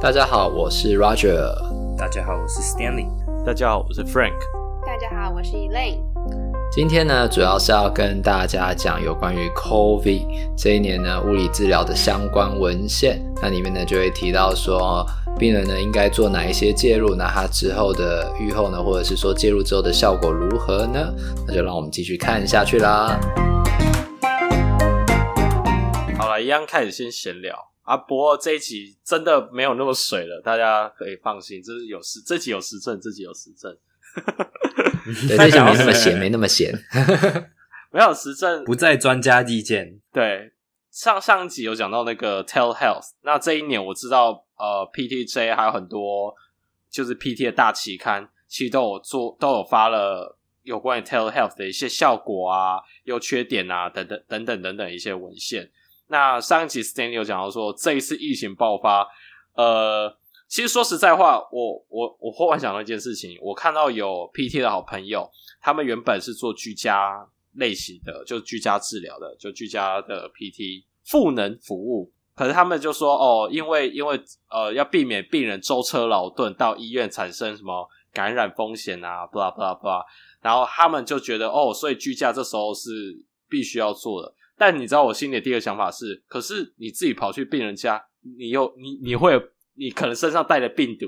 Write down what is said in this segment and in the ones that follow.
大家好，我是 Roger。大家好，我是 Stanley。大家好，我是 Frank。大家好，我是 Elaine。今天呢，主要是要跟大家讲有关于 COVID 这一年呢物理治疗的相关文献。那里面呢就会提到说，病人呢应该做哪一些介入，那他之后的预后呢，或者是说介入之后的效果如何呢？那就让我们继续看下去啦。好了，一样开始先闲聊。啊，不过这一集真的没有那么水了，大家可以放心，这是有实，这集有实证，这集有实证。对，这集没那么闲，没那么闲，没有实证，不在专家意见。对，上上一集有讲到那个 Tell Health，那这一年我知道，呃，PTJ 还有很多就是 PT 的大期刊，其实都有做，都有发了有关于 telehealth 的一些效果啊、优缺点啊等等等等等等一些文献。那上一集 Stanley 有讲到说，这一次疫情爆发，呃，其实说实在话，我我我忽然想到一件事情，我看到有 PT 的好朋友，他们原本是做居家类型的，就居家治疗的，就居家的 PT 赋能服务，可是他们就说，哦，因为因为呃，要避免病人舟车劳顿到医院产生什么感染风险啊，blah blah blah，然后他们就觉得，哦，所以居家这时候是必须要做的。但你知道我心里的第一个想法是，可是你自己跑去病人家，你又你你会你可能身上带了病毒，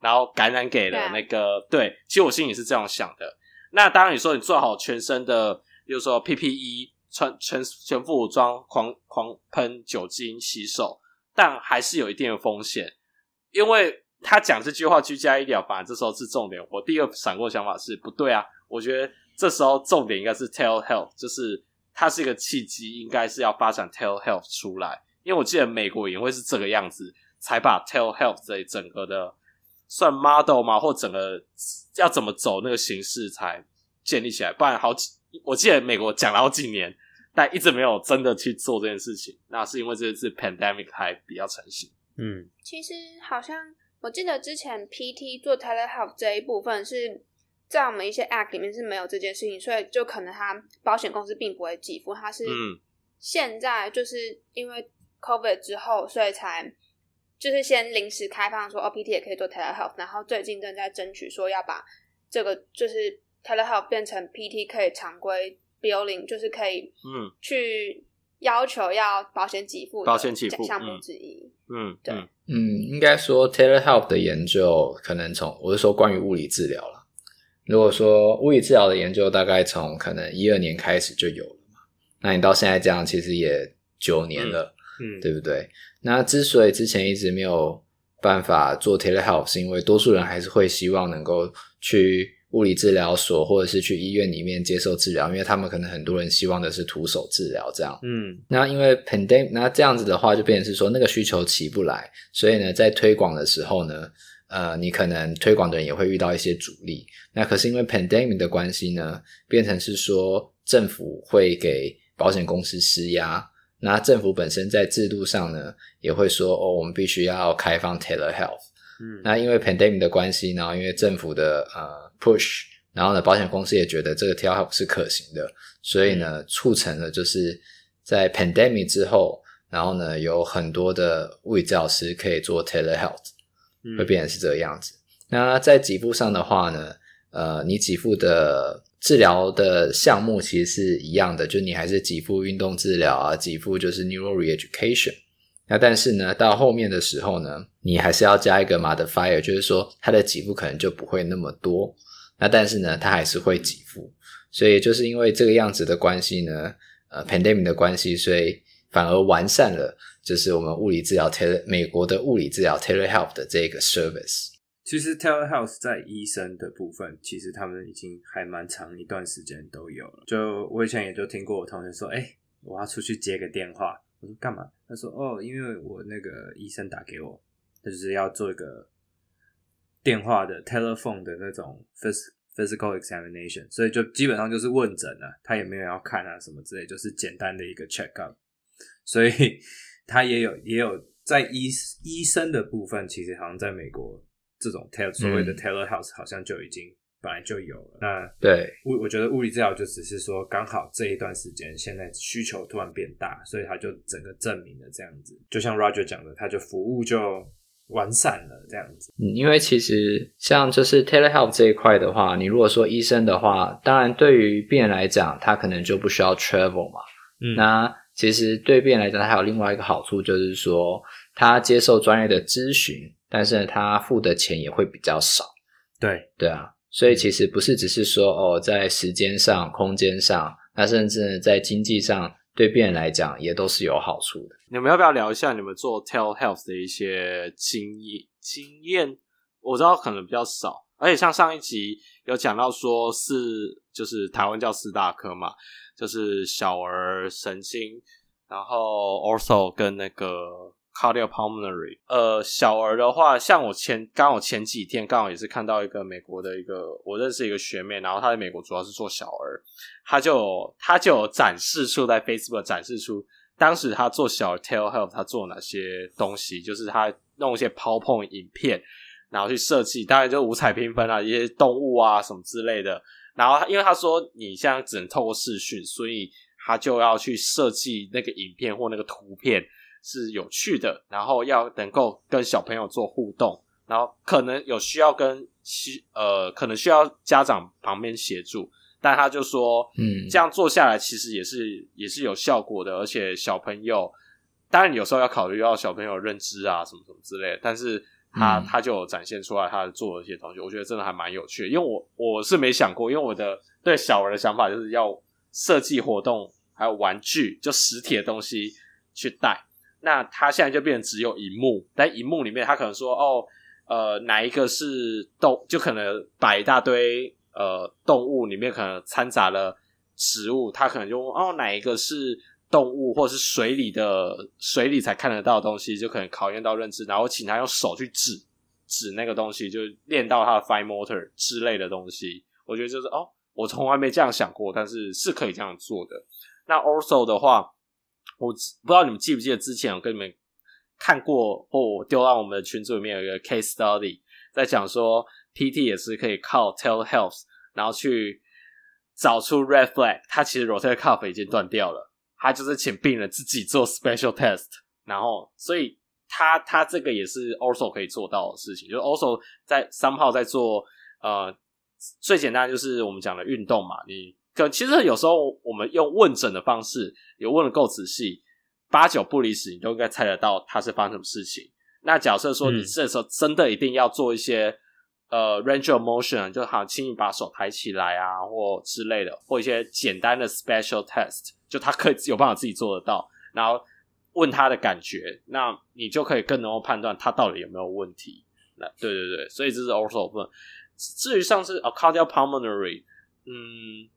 然后感染给了那个对，对，其实我心里是这样想的。那当然你说你做好全身的，比如说 PPE 穿全全副武装，狂狂喷酒精洗手，但还是有一定的风险。因为他讲这句话居家医疗，反而这时候是重点。我第一个闪过的想法是不对啊，我觉得这时候重点应该是 tell health，就是。它是一个契机，应该是要发展 telehealth 出来，因为我记得美国也会是这个样子，才把 telehealth 这整个的算 model 嘛，或整个要怎么走那个形式才建立起来，不然好几，我记得美国讲了好几年，但一直没有真的去做这件事情，那是因为这次 pandemic 还比较成型。嗯，其实好像我记得之前 PT 做 telehealth 这一部分是。在我们一些 Act 里面是没有这件事情，所以就可能他保险公司并不会给付。他是现在就是因为 COVID 之后，所以才就是先临时开放说 OPT 也可以做 Telehealth，然后最近正在争取说要把这个就是 Telehealth 变成 PT 可以常规 Billing，就是可以嗯去要求要保险给付保险给付项目之一。嗯，对，嗯，应该说 Telehealth 的研究可能从我是说关于物理治疗了。如果说物理治疗的研究大概从可能一二年开始就有了嘛，那你到现在这样其实也九年了，嗯，嗯对不对？那之所以之前一直没有办法做 telehealth，是因为多数人还是会希望能够去物理治疗所或者是去医院里面接受治疗，因为他们可能很多人希望的是徒手治疗这样，嗯，那因为 pandemic，那这样子的话就变成是说那个需求起不来，所以呢，在推广的时候呢。呃，你可能推广的人也会遇到一些阻力。那可是因为 pandemic 的关系呢，变成是说政府会给保险公司施压。那政府本身在制度上呢，也会说哦，我们必须要开放 telehealth。嗯，那因为 pandemic 的关系，然后因为政府的呃 push，然后呢，保险公司也觉得这个 telehealth 是可行的，所以呢，促成了就是在 pandemic 之后，然后呢，有很多的物理治疗师可以做 telehealth。会变成是这个样子。那在给付上的话呢，呃，你给付的治疗的项目其实是一样的，就你还是给付运动治疗啊，给付就是 neuro reeducation。那但是呢，到后面的时候呢，你还是要加一个 modifier，就是说它的给付可能就不会那么多。那但是呢，它还是会给付。所以就是因为这个样子的关系呢，呃，pandemic 的关系，所以反而完善了。就是我们物理治疗 tele 美国的物理治疗 telehealth 的这个 service。其实 telehealth 在医生的部分，其实他们已经还蛮长一段时间都有了。就我以前也就听过我同学说，哎、我要出去接个电话。我说干嘛？他说哦，因为我那个医生打给我，他就是要做一个电话的 telephone 的那种 physical examination，所以就基本上就是问诊啊，他也没有要看啊什么之类，就是简单的一个 check up，所以。他也有也有在医医生的部分，其实好像在美国这种 tele 所谓的 tele house 好像就已经本来就有了。嗯、那对物，我觉得物理治疗就只是说刚好这一段时间现在需求突然变大，所以他就整个证明了这样子。就像 Roger 讲的，他就服务就完善了这样子。嗯，因为其实像就是 telehealth 这一块的话，你如果说医生的话，当然对于病人来讲，他可能就不需要 travel 嘛。嗯，那其实对病人来讲，他还有另外一个好处，就是说他接受专业的咨询，但是他付的钱也会比较少。对，对啊，所以其实不是只是说哦，在时间上、空间上，那甚至在经济上。对病人来讲，也都是有好处的。你们要不要聊一下你们做 telehealth 的一些经验？经验我知道可能比较少，而且像上一集有讲到说是，就是台湾叫四大科嘛，就是小儿神经，然后 ortho 跟那个。Cardiopulmonary，呃，小儿的话，像我前刚好前几天刚好也是看到一个美国的一个我认识一个学妹，然后她在美国主要是做小儿，她就她就有展示出在 Facebook 展示出当时她做小儿 telehealth 她做哪些东西，就是她弄一些 PowerPoint 影片，然后去设计，当然就五彩缤纷啊，一些动物啊什么之类的，然后因为他说你现在只能透过视讯，所以他就要去设计那个影片或那个图片。是有趣的，然后要能够跟小朋友做互动，然后可能有需要跟呃，可能需要家长旁边协助，但他就说，嗯，这样做下来其实也是也是有效果的，而且小朋友当然有时候要考虑到小朋友认知啊什么什么之类的，但是他、嗯、他就有展现出来他做的一些东西，我觉得真的还蛮有趣的，因为我我是没想过，因为我的对小儿的想法就是要设计活动还有玩具，就实体的东西去带。那他现在就变成只有荧幕，但荧幕里面他可能说哦，呃，哪一个是动，就可能摆一大堆呃动物，里面可能掺杂了食物，他可能就问哦哪一个是动物，或是水里的水里才看得到的东西，就可能考验到认知，然后请他用手去指指那个东西，就练到他的 fine motor 之类的东西。我觉得就是哦，我从来没这样想过，但是是可以这样做的。那 also 的话。我不知道你们记不记得之前我跟你们看过，或我丢到我们的群组里面有一个 case study，在讲说 PT 也是可以靠 tell health，然后去找出 red flag，它其实 rotator cuff 已经断掉了，他就是请病人自己做 special test，然后所以他他这个也是 ortho 可以做到的事情，就是 ortho 在 somehow 在做呃最简单就是我们讲的运动嘛，你。可其实有时候我们用问诊的方式，有问的够仔细，八九不离十，你都应该猜得到他是发生什么事情。那假设说你这时候真的一定要做一些、嗯、呃 range of motion，就好轻易把手抬起来啊，或之类的，或一些简单的 special test，就他可以有办法自己做得到，然后问他的感觉，那你就可以更能够判断他到底有没有问题。那对对对，所以这是 ortho。至于上次 cardiopulmonary，嗯。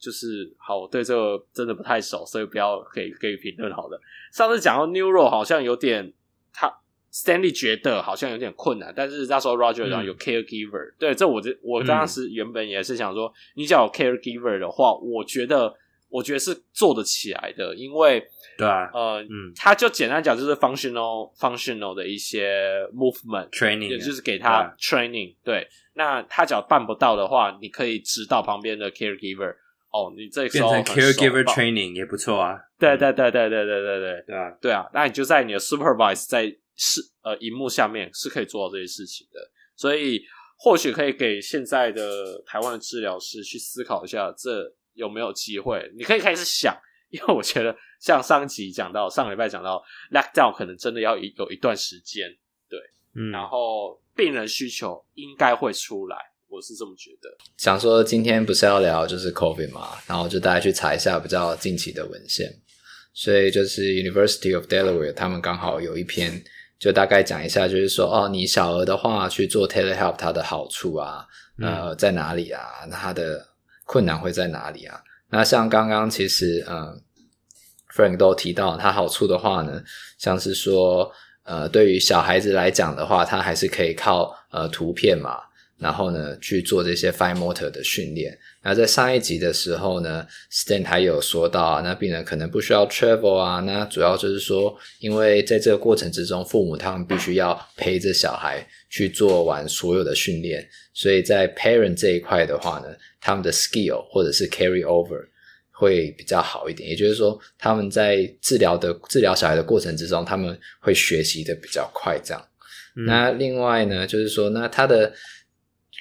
就是好，我对这个真的不太熟，所以不要给给予评论好了。上次讲到 neuro 好像有点，他 Stanley 觉得好像有点困难，但是那时候 Roger 讲有 caregiver，、嗯、对，这我这我当时原本也是想说，嗯、你讲有 caregiver 的话，我觉得我觉得是做得起来的，因为对啊，呃，嗯，他就简单讲就是 functional functional 的一些 movement training，也就是给他 training，对，对，那他只要办不到的话，你可以指导旁边的 caregiver。哦，你这时候变成 caregiver training 也不错啊。对对对对对对对对对。啊。对啊，那你就在你的 supervise 在视呃荧幕下面是可以做到这些事情的，所以或许可以给现在的台湾的治疗师去思考一下，这有没有机会？你可以开始想，因为我觉得像上集讲到，上礼拜讲到 lockdown 可能真的要一有一段时间，对，嗯，然后病人需求应该会出来。我是这么觉得。想说今天不是要聊就是 COVID 嘛，然后就大家去查一下比较近期的文献。所以就是 University of Delaware 他们刚好有一篇，就大概讲一下，就是说哦，你小额的话去做 telehealth 它的好处啊，呃，在哪里啊？那它的困难会在哪里啊？那像刚刚其实呃，Frank 都提到它好处的话呢，像是说呃，对于小孩子来讲的话，它还是可以靠呃图片嘛。然后呢，去做这些 fine motor 的训练。那在上一集的时候呢，Stan 还有说到啊，那病人可能不需要 travel 啊。那主要就是说，因为在这个过程之中，父母他们必须要陪着小孩去做完所有的训练，所以在 parent 这一块的话呢，他们的 skill 或者是 carry over 会比较好一点。也就是说，他们在治疗的治疗小孩的过程之中，他们会学习的比较快，这样。嗯、那另外呢，就是说，那他的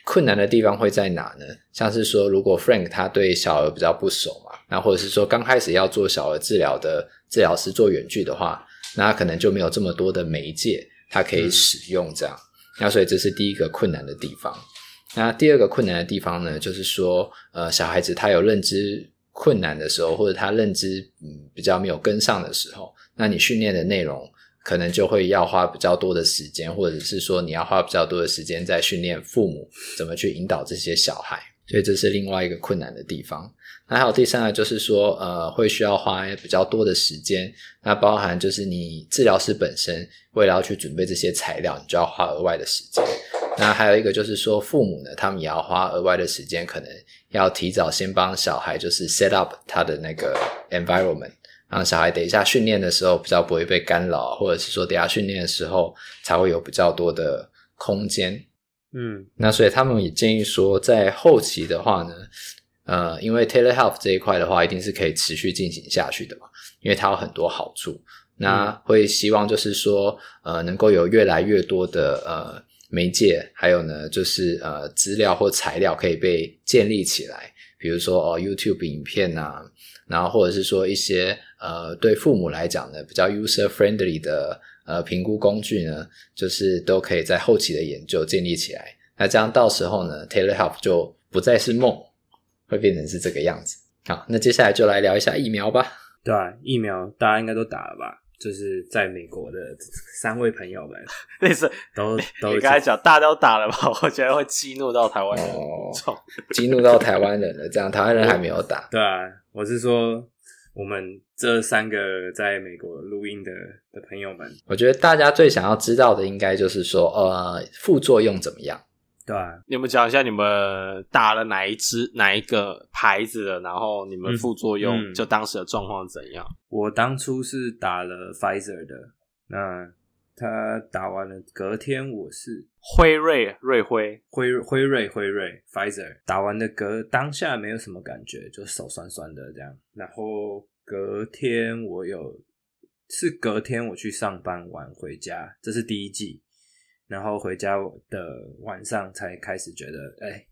困难的地方会在哪呢？像是说，如果 Frank 他对小儿比较不熟嘛，那或者是说刚开始要做小儿治疗的治疗师做远距的话，那他可能就没有这么多的媒介，他可以使用这样。那所以这是第一个困难的地方。那第二个困难的地方呢，就是说，呃，小孩子他有认知困难的时候，或者他认知嗯比较没有跟上的时候，那你训练的内容可能就会要花比较多的时间，或者是说你要花比较多的时间在训练父母怎么去引导这些小孩，所以这是另外一个困难的地方。那还有第三个就是说，呃，会需要花比较多的时间，那包含就是你治疗师本身为了要去准备这些材料，你就要花额外的时间。那还有一个就是说，父母呢，他们也要花额外的时间，可能要提早先帮小孩就是 set up 他的那个 environment，让小孩等一下训练的时候比较不会被干扰，或者是说等一下训练的时候才会有比较多的空间。嗯，那所以他们也建议说，在后期的话呢，呃，因为 telehealth 这一块的话，一定是可以持续进行下去的嘛，因为它有很多好处。那会希望就是说，呃，能够有越来越多的呃。媒介还有呢，就是呃资料或材料可以被建立起来，比如说哦 YouTube 影片啊，然后或者是说一些呃对父母来讲呢比较 user friendly 的呃评估工具呢，就是都可以在后期的研究建立起来。那这样到时候呢，Taylor Help 就不再是梦，会变成是这个样子。好，那接下来就来聊一下疫苗吧。对，疫苗大家应该都打了吧？就是在美国的三位朋友们，类似都都你刚才讲大家都打了吧？我觉得会激怒到台湾人，哦，激怒到台湾人了。这样台湾人还没有打，对啊，我是说我们这三个在美国录音的的朋友们，我觉得大家最想要知道的应该就是说，呃，副作用怎么样？对啊，你们讲一下你们打了哪一支哪一个牌子的，然后你们副作用、嗯嗯、就当时的状况怎样？我当初是打了 Pfizer 的，那他打完了，隔天我是辉瑞瑞辉辉辉瑞辉瑞 Pfizer 打完的隔当下没有什么感觉，就手酸酸的这样。然后隔天我有是隔天我去上班晚回家，这是第一剂。然后回家的晚上才开始觉得，哎，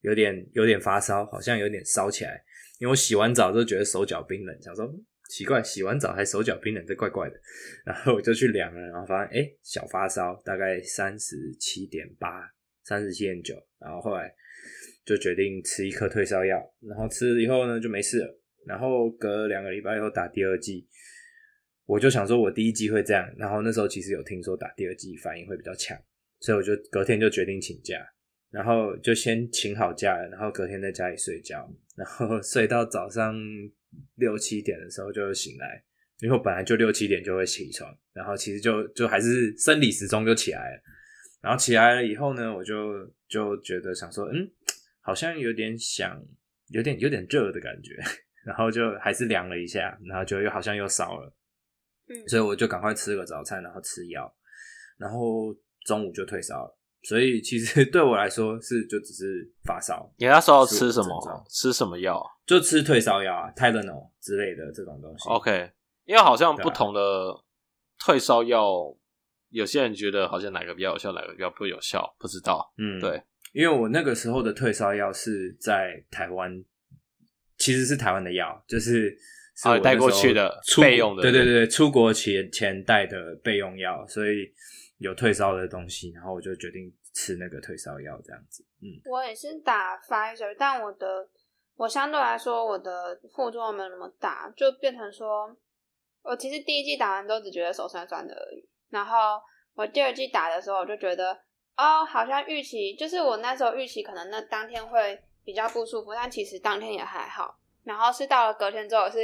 有点有点发烧，好像有点烧起来。因为我洗完澡就觉得手脚冰冷，想说奇怪，洗完澡还手脚冰冷，这怪怪的。然后我就去量了，然后发现，哎，小发烧，大概三十七点八，三十七点九。然后后来就决定吃一颗退烧药，然后吃了以后呢就没事了。然后隔两个礼拜以后打第二剂。我就想说，我第一季会这样，然后那时候其实有听说打第二季反应会比较强，所以我就隔天就决定请假，然后就先请好假了，然后隔天在家里睡觉，然后 睡到早上六七点的时候就醒来，因为我本来就六七点就会起床，然后其实就就还是生理时钟就起来了，然后起来了以后呢，我就就觉得想说，嗯，好像有点想，有点有点热的感觉，然后就还是量了一下，然后就又好像又烧了。嗯，所以我就赶快吃个早餐，然后吃药，然后中午就退烧了。所以其实 对我来说是就只是发烧。你那时候吃什么？吃什么药？就吃退烧药啊，Tylenol 之类的这种东西。OK，因为好像不同的退烧药，有些人觉得好像哪个比较有效，哪个比较不有效，不知道。嗯，对，因为我那个时候的退烧药是在台湾，其实是台湾的药，就是。啊，带过去的备用的，对对对，出国前前带的备用药，所以有退烧的东西，然后我就决定吃那个退烧药，这样子。嗯，我也是打 Pfizer，但我的我相对来说我的副作用没有那么大，就变成说，我其实第一季打完都只觉得手酸酸的而已，然后我第二季打的时候，我就觉得哦，好像预期就是我那时候预期可能那当天会比较不舒服，但其实当天也还好。然后是到了隔天之后，是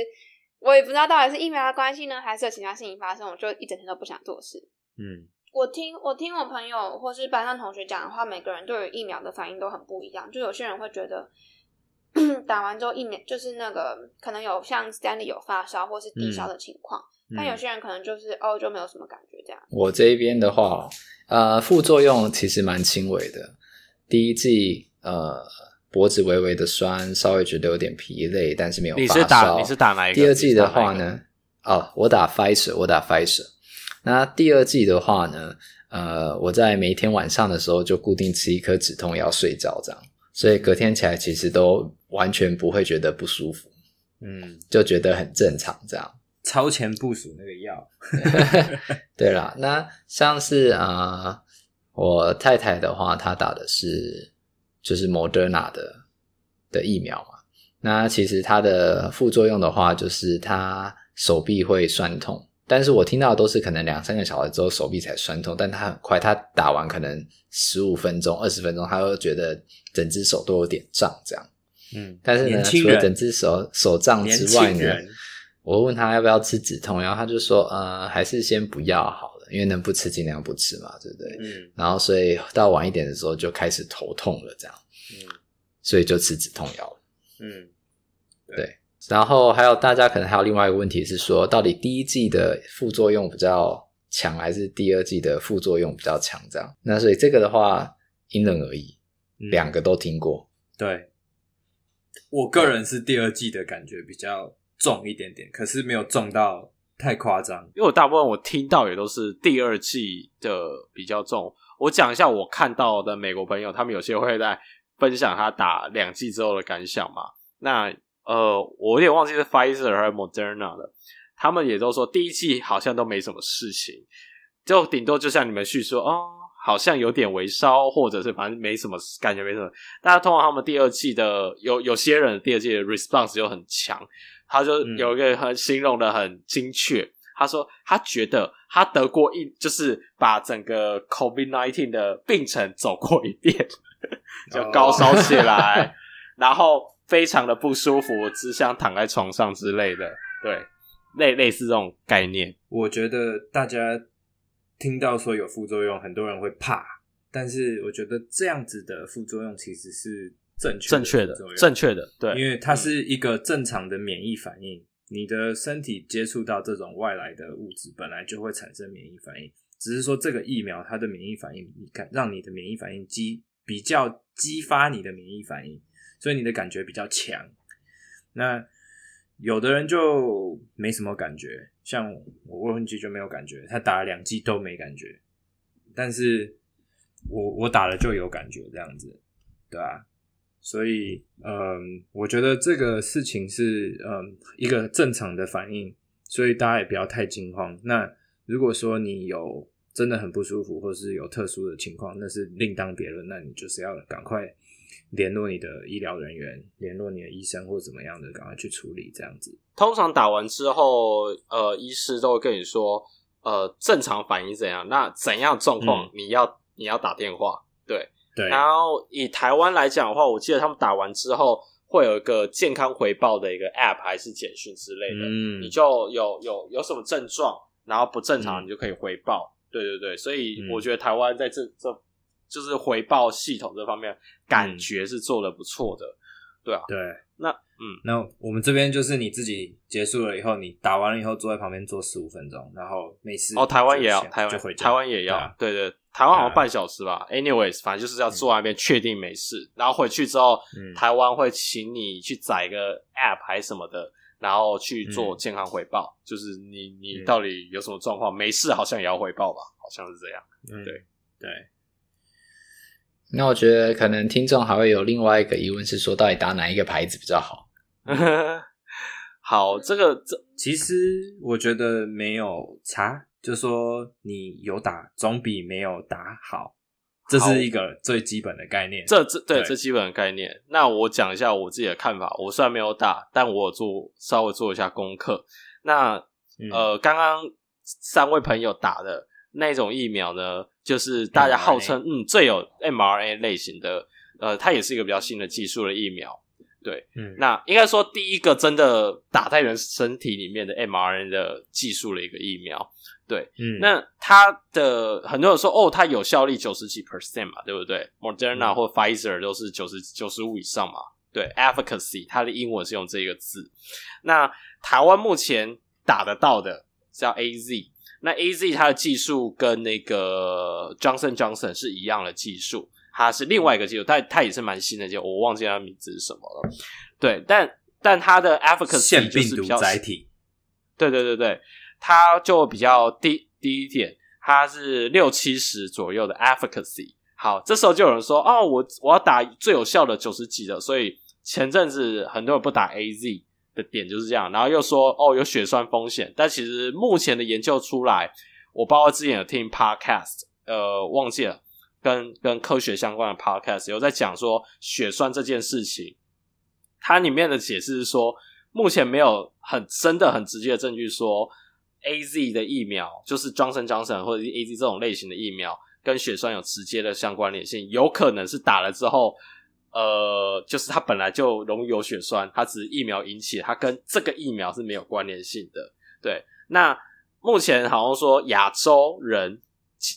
我也不知道到底是疫苗的关系呢，还是有其他事情发生，我就一整天都不想做事。嗯，我听我听我朋友或是班上同学讲的话，每个人对于疫苗的反应都很不一样。就有些人会觉得 打完之后疫苗就是那个可能有像 Stanley 有发烧或是低烧的情况，嗯、但有些人可能就是哦就没有什么感觉这样。我这一边的话，呃，副作用其实蛮轻微的。第一季呃。脖子微微的酸，稍微觉得有点疲累，但是没有发烧。你是打你是打哪一个？第二季的话呢？哦，我打 Pfizer，我打 Pfizer。那第二季的话呢？呃，我在每一天晚上的时候就固定吃一颗止痛药睡觉，这样，所以隔天起来其实都完全不会觉得不舒服，嗯，就觉得很正常，这样。超前部署那个药，对啦，那像是啊、呃，我太太的话，她打的是就是 Moderna 的的疫苗嘛，那其实它的副作用的话，就是它手臂会酸痛。但是我听到的都是可能两三个小时之后手臂才酸痛，但他很快，他打完可能十五分钟、二十分钟，他会觉得整只手都有点胀这样。嗯，但是呢，除了整只手手胀之外呢，我问他要不要吃止痛，然后他就说，呃，还是先不要好了，因为能不吃尽量不吃嘛，对不对？嗯。然后所以到晚一点的时候就开始头痛了，这样。嗯。所以就吃止痛药了。嗯，对。对然后还有大家可能还有另外一个问题是说，到底第一季的副作用比较强，还是第二季的副作用比较强？这样，那所以这个的话因人而异，嗯、两个都听过。对，我个人是第二季的感觉比较重一点点，可是没有重到太夸张。因为我大部分我听到也都是第二季的比较重。我讲一下我看到的美国朋友，他们有些会在分享他打两季之后的感想嘛？那。呃，我有点忘记是 Pfizer 还是 Moderna 了。他们也都说第一季好像都没什么事情，就顶多就像你们叙说，哦，好像有点微烧，或者是反正没什么感觉，没什么。大家通常他们第二季的有有些人第二季的 response 就很强，他就有一个很形容的很精确，嗯、他说他觉得他得过一，就是把整个 COVID-19 的病程走过一遍，就高烧起来，哦、然后。非常的不舒服，只想躺在床上之类的，对，类类似这种概念。我觉得大家听到说有副作用，很多人会怕，但是我觉得这样子的副作用其实是正确正确的，正确的，对，因为它是一个正常的免疫反应，嗯、你的身体接触到这种外来的物质，本来就会产生免疫反应，只是说这个疫苗它的免疫反应，你看让你的免疫反应激比较激发你的免疫反应。所以你的感觉比较强，那有的人就没什么感觉，像我未婚妻就没有感觉，他打了两剂都没感觉，但是我我打了就有感觉，这样子，对吧？所以，嗯，我觉得这个事情是嗯一个正常的反应，所以大家也不要太惊慌。那如果说你有真的很不舒服，或是有特殊的情况，那是另当别论，那你就是要赶快。联络你的医疗人员，联络你的医生或者怎么样的，赶快去处理这样子。通常打完之后，呃，医师都会跟你说，呃，正常反应怎样？那怎样状况，嗯、你要你要打电话。对对。然后以台湾来讲的话，我记得他们打完之后会有一个健康回报的一个 App 还是简讯之类的，嗯，你就有有有什么症状，然后不正常，你就可以回报。嗯、对对对，所以我觉得台湾在这这。就是回报系统这方面感觉是做的不错的，嗯、对啊，对，那嗯，那我们这边就是你自己结束了以后，你打完了以后坐在旁边坐十五分钟，然后没事哦，台湾也要，台湾台湾也要，对对，台湾好像半小时吧。啊、Anyways，反正就是要坐在那边确定没事，嗯、然后回去之后，嗯、台湾会请你去载一个 App 还是什么的，然后去做健康回报，嗯、就是你你到底有什么状况，没事好像也要回报吧，好像是这样，嗯、对。对。那我觉得可能听众还会有另外一个疑问是说，到底打哪一个牌子比较好？好，这个这其实我觉得没有差，就说你有打总比没有打好，这是一个最基本的概念。这这对，对这基本的概念。那我讲一下我自己的看法。我虽然没有打，但我有做稍微做一下功课。那、嗯、呃，刚刚三位朋友打的那种疫苗呢？就是大家号称嗯最有 mRNA 类型的，呃，它也是一个比较新的技术的疫苗，对，嗯，那应该说第一个真的打在人身体里面的 mRNA 的技术的一个疫苗，对，嗯，那它的很多人说哦，它有效率九十几 percent 嘛，对不对？Moderna 或 Pfizer 都是九十九十五以上嘛，对，efficacy 它的英文是用这个字，那台湾目前打得到的叫 AZ。那 A Z 它的技术跟那个 Johnson Johnson 是一样的技术，它是另外一个技术，但它也是蛮新的技术，我忘记它名字是什么了。对，但但它的 efficacy 就是比较，腺病毒载体。对对对对，它就比较低低一点，它是六七十左右的 efficacy。好，这时候就有人说，哦，我我要打最有效的九十几的，所以前阵子很多人不打 AZ 的点就是这样，然后又说，哦，有血栓风险，但其实目前的研究出来，我包括之前有听 podcast，呃，忘记了，跟跟科学相关的 podcast 有在讲说血栓这件事情，它里面的解释是说，目前没有很真的很直接的证据说。A Z 的疫苗就是 Johnson Johnson 或者是 A Z 这种类型的疫苗，跟血栓有直接的相关联性，有可能是打了之后，呃，就是它本来就容易有血栓，它只是疫苗引起，它跟这个疫苗是没有关联性的。对，那目前好像说亚洲人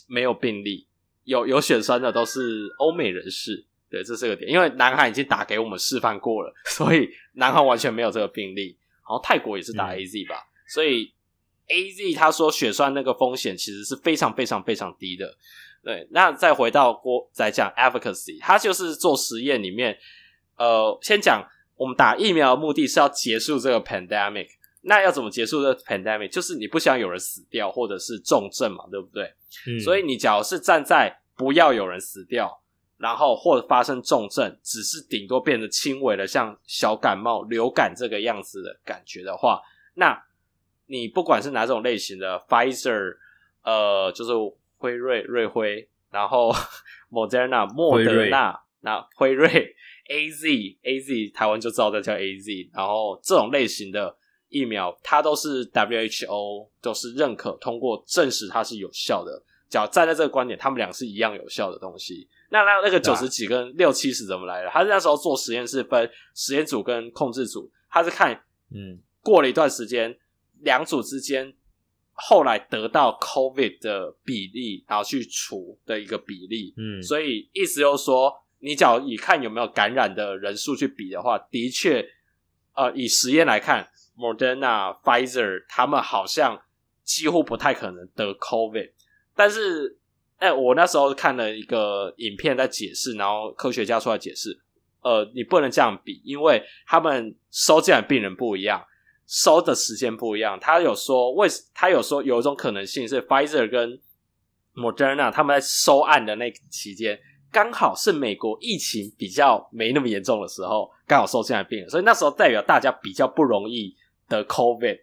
没有病例，有有血栓的都是欧美人士。对，这是个点，因为南韩已经打给我们示范过了，所以南韩完全没有这个病例。然后泰国也是打 A Z 吧，嗯、所以。A Z 他说血栓那个风险其实是非常非常非常低的，对。那再回到过再讲 advocacy，他就是做实验里面，呃，先讲我们打疫苗的目的是要结束这个 pandemic，那要怎么结束这 pandemic？就是你不想有人死掉或者是重症嘛，对不对？嗯。所以你假如是站在不要有人死掉，然后或者发生重症，只是顶多变得轻微的像小感冒、流感这个样子的感觉的话，那。你不管是哪种类型的，Pfizer，呃，就是辉瑞、瑞辉，然后 Moderna、莫德纳，那辉瑞、AZ、AZ，台湾就知道在叫 AZ，然后这种类型的疫苗，它都是 WHO 都是认可通过证实它是有效的。只要站在这个观点，他们俩是一样有效的东西。那那那个九十几跟六七十怎么来的？他是那时候做实验是分实验组跟控制组，他是看，嗯，过了一段时间。两组之间后来得到 COVID 的比例，然后去除的一个比例，嗯，所以意思就是说，你只要以看有没有感染的人数去比的话，的确，呃，以实验来看，Moderna、Pfizer 他们好像几乎不太可能得 COVID，但是，哎，我那时候看了一个影片在解释，然后科学家出来解释，呃，你不能这样比，因为他们收进来的病人不一样。收的时间不一样，他有说为，他有说有一种可能性是 Pfizer 跟 Moderna 他们在收案的那期间，刚好是美国疫情比较没那么严重的时候，刚好收进来病人，所以那时候代表大家比较不容易得 COVID。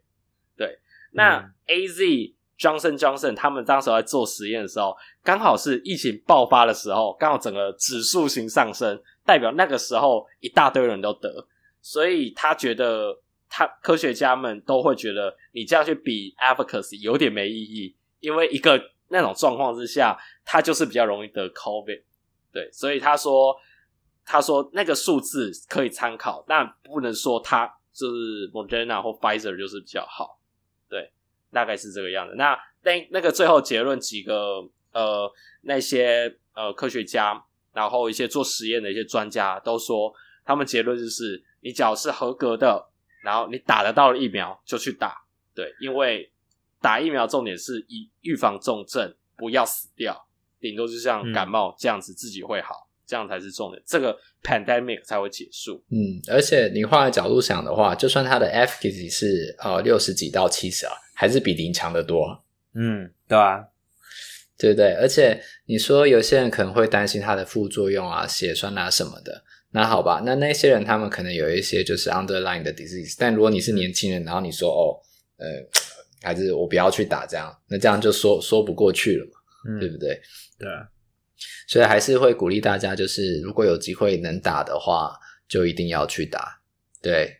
对，那 AZ Johnson Johnson 他们当时在做实验的时候，刚好是疫情爆发的时候，刚好整个指数型上升，代表那个时候一大堆人都得，所以他觉得。他科学家们都会觉得你这样去比 efficacy 有点没意义，因为一个那种状况之下，他就是比较容易得 COVID，对，所以他说他说那个数字可以参考，但不能说他就是 Moderna 或 Pfizer 就是比较好，对，大概是这个样子。那那那个最后结论几个呃那些呃科学家，然后一些做实验的一些专家都说，他们结论就是你只要是合格的。然后你打得到的疫苗就去打，对，因为打疫苗重点是以预防重症，不要死掉，顶多就像感冒这样子自己会好，嗯、这样才是重点，这个 pandemic 才会结束。嗯，而且你换个角度想的话，就算它的 efficacy 是呃六十几到七十啊，还是比零强得多。嗯，对啊，对不对？而且你说有些人可能会担心它的副作用啊，血栓啊什么的。那好吧，那那些人他们可能有一些就是 underlying 的 disease，但如果你是年轻人，然后你说哦，呃，还是我不要去打这样，那这样就说说不过去了嘛，嗯、对不对？对啊，所以还是会鼓励大家，就是如果有机会能打的话，就一定要去打，对，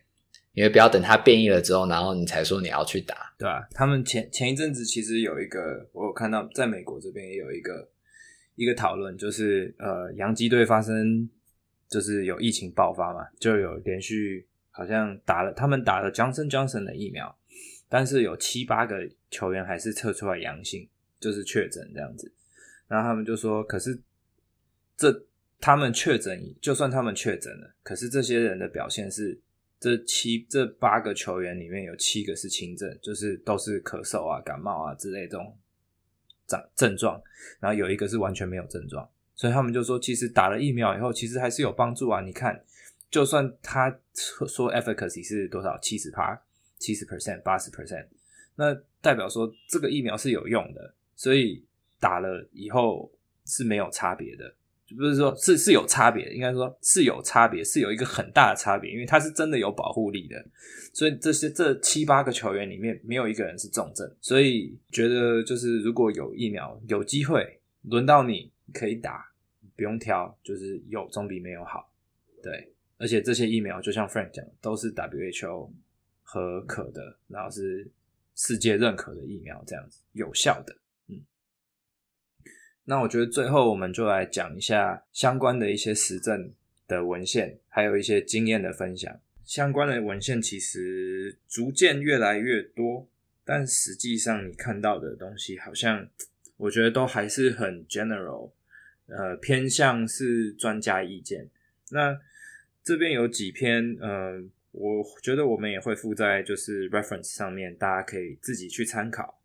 因为不要等它变异了之后，然后你才说你要去打，对啊，他们前前一阵子其实有一个，我有看到在美国这边也有一个一个讨论，就是呃，洋基队发生。就是有疫情爆发嘛，就有连续好像打了他们打了 Johnson Johnson 的疫苗，但是有七八个球员还是测出来阳性，就是确诊这样子。然后他们就说，可是这他们确诊，就算他们确诊了，可是这些人的表现是这七这八个球员里面有七个是轻症，就是都是咳嗽啊、感冒啊之类这种症症状，然后有一个是完全没有症状。所以他们就说，其实打了疫苗以后，其实还是有帮助啊。你看，就算他说 efficacy 是多少，七十趴、七十 percent、八十 percent，那代表说这个疫苗是有用的。所以打了以后是没有差别的，就不是说是是有差别，应该说是有差别，是有一个很大的差别，因为它是真的有保护力的。所以这些这七八个球员里面没有一个人是重症，所以觉得就是如果有疫苗有机会轮到你可以打，不用挑，就是有总比没有好。对，而且这些疫苗就像 Frank 讲，都是 WHO 核可的，然后是世界认可的疫苗，这样子有效的。那我觉得最后我们就来讲一下相关的一些实证的文献，还有一些经验的分享。相关的文献其实逐渐越来越多，但实际上你看到的东西，好像我觉得都还是很 general，呃，偏向是专家意见。那这边有几篇，呃，我觉得我们也会附在就是 reference 上面，大家可以自己去参考。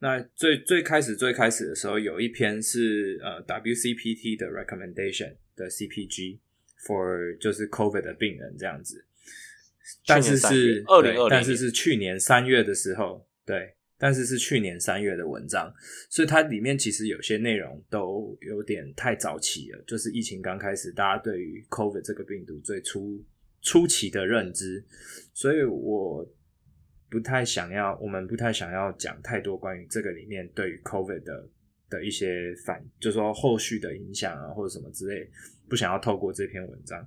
那最最开始最开始的时候，有一篇是呃 WCPT 的 recommendation 的 CPG for 就是 COVID 的病人这样子，但是是二零二零，但是是去年三月的时候，对。但是是去年三月的文章，所以它里面其实有些内容都有点太早期了。就是疫情刚开始，大家对于 COVID 这个病毒最初初期的认知，所以我不太想要，我们不太想要讲太多关于这个里面对于 COVID 的的一些反，就是说后续的影响啊，或者什么之类，不想要透过这篇文章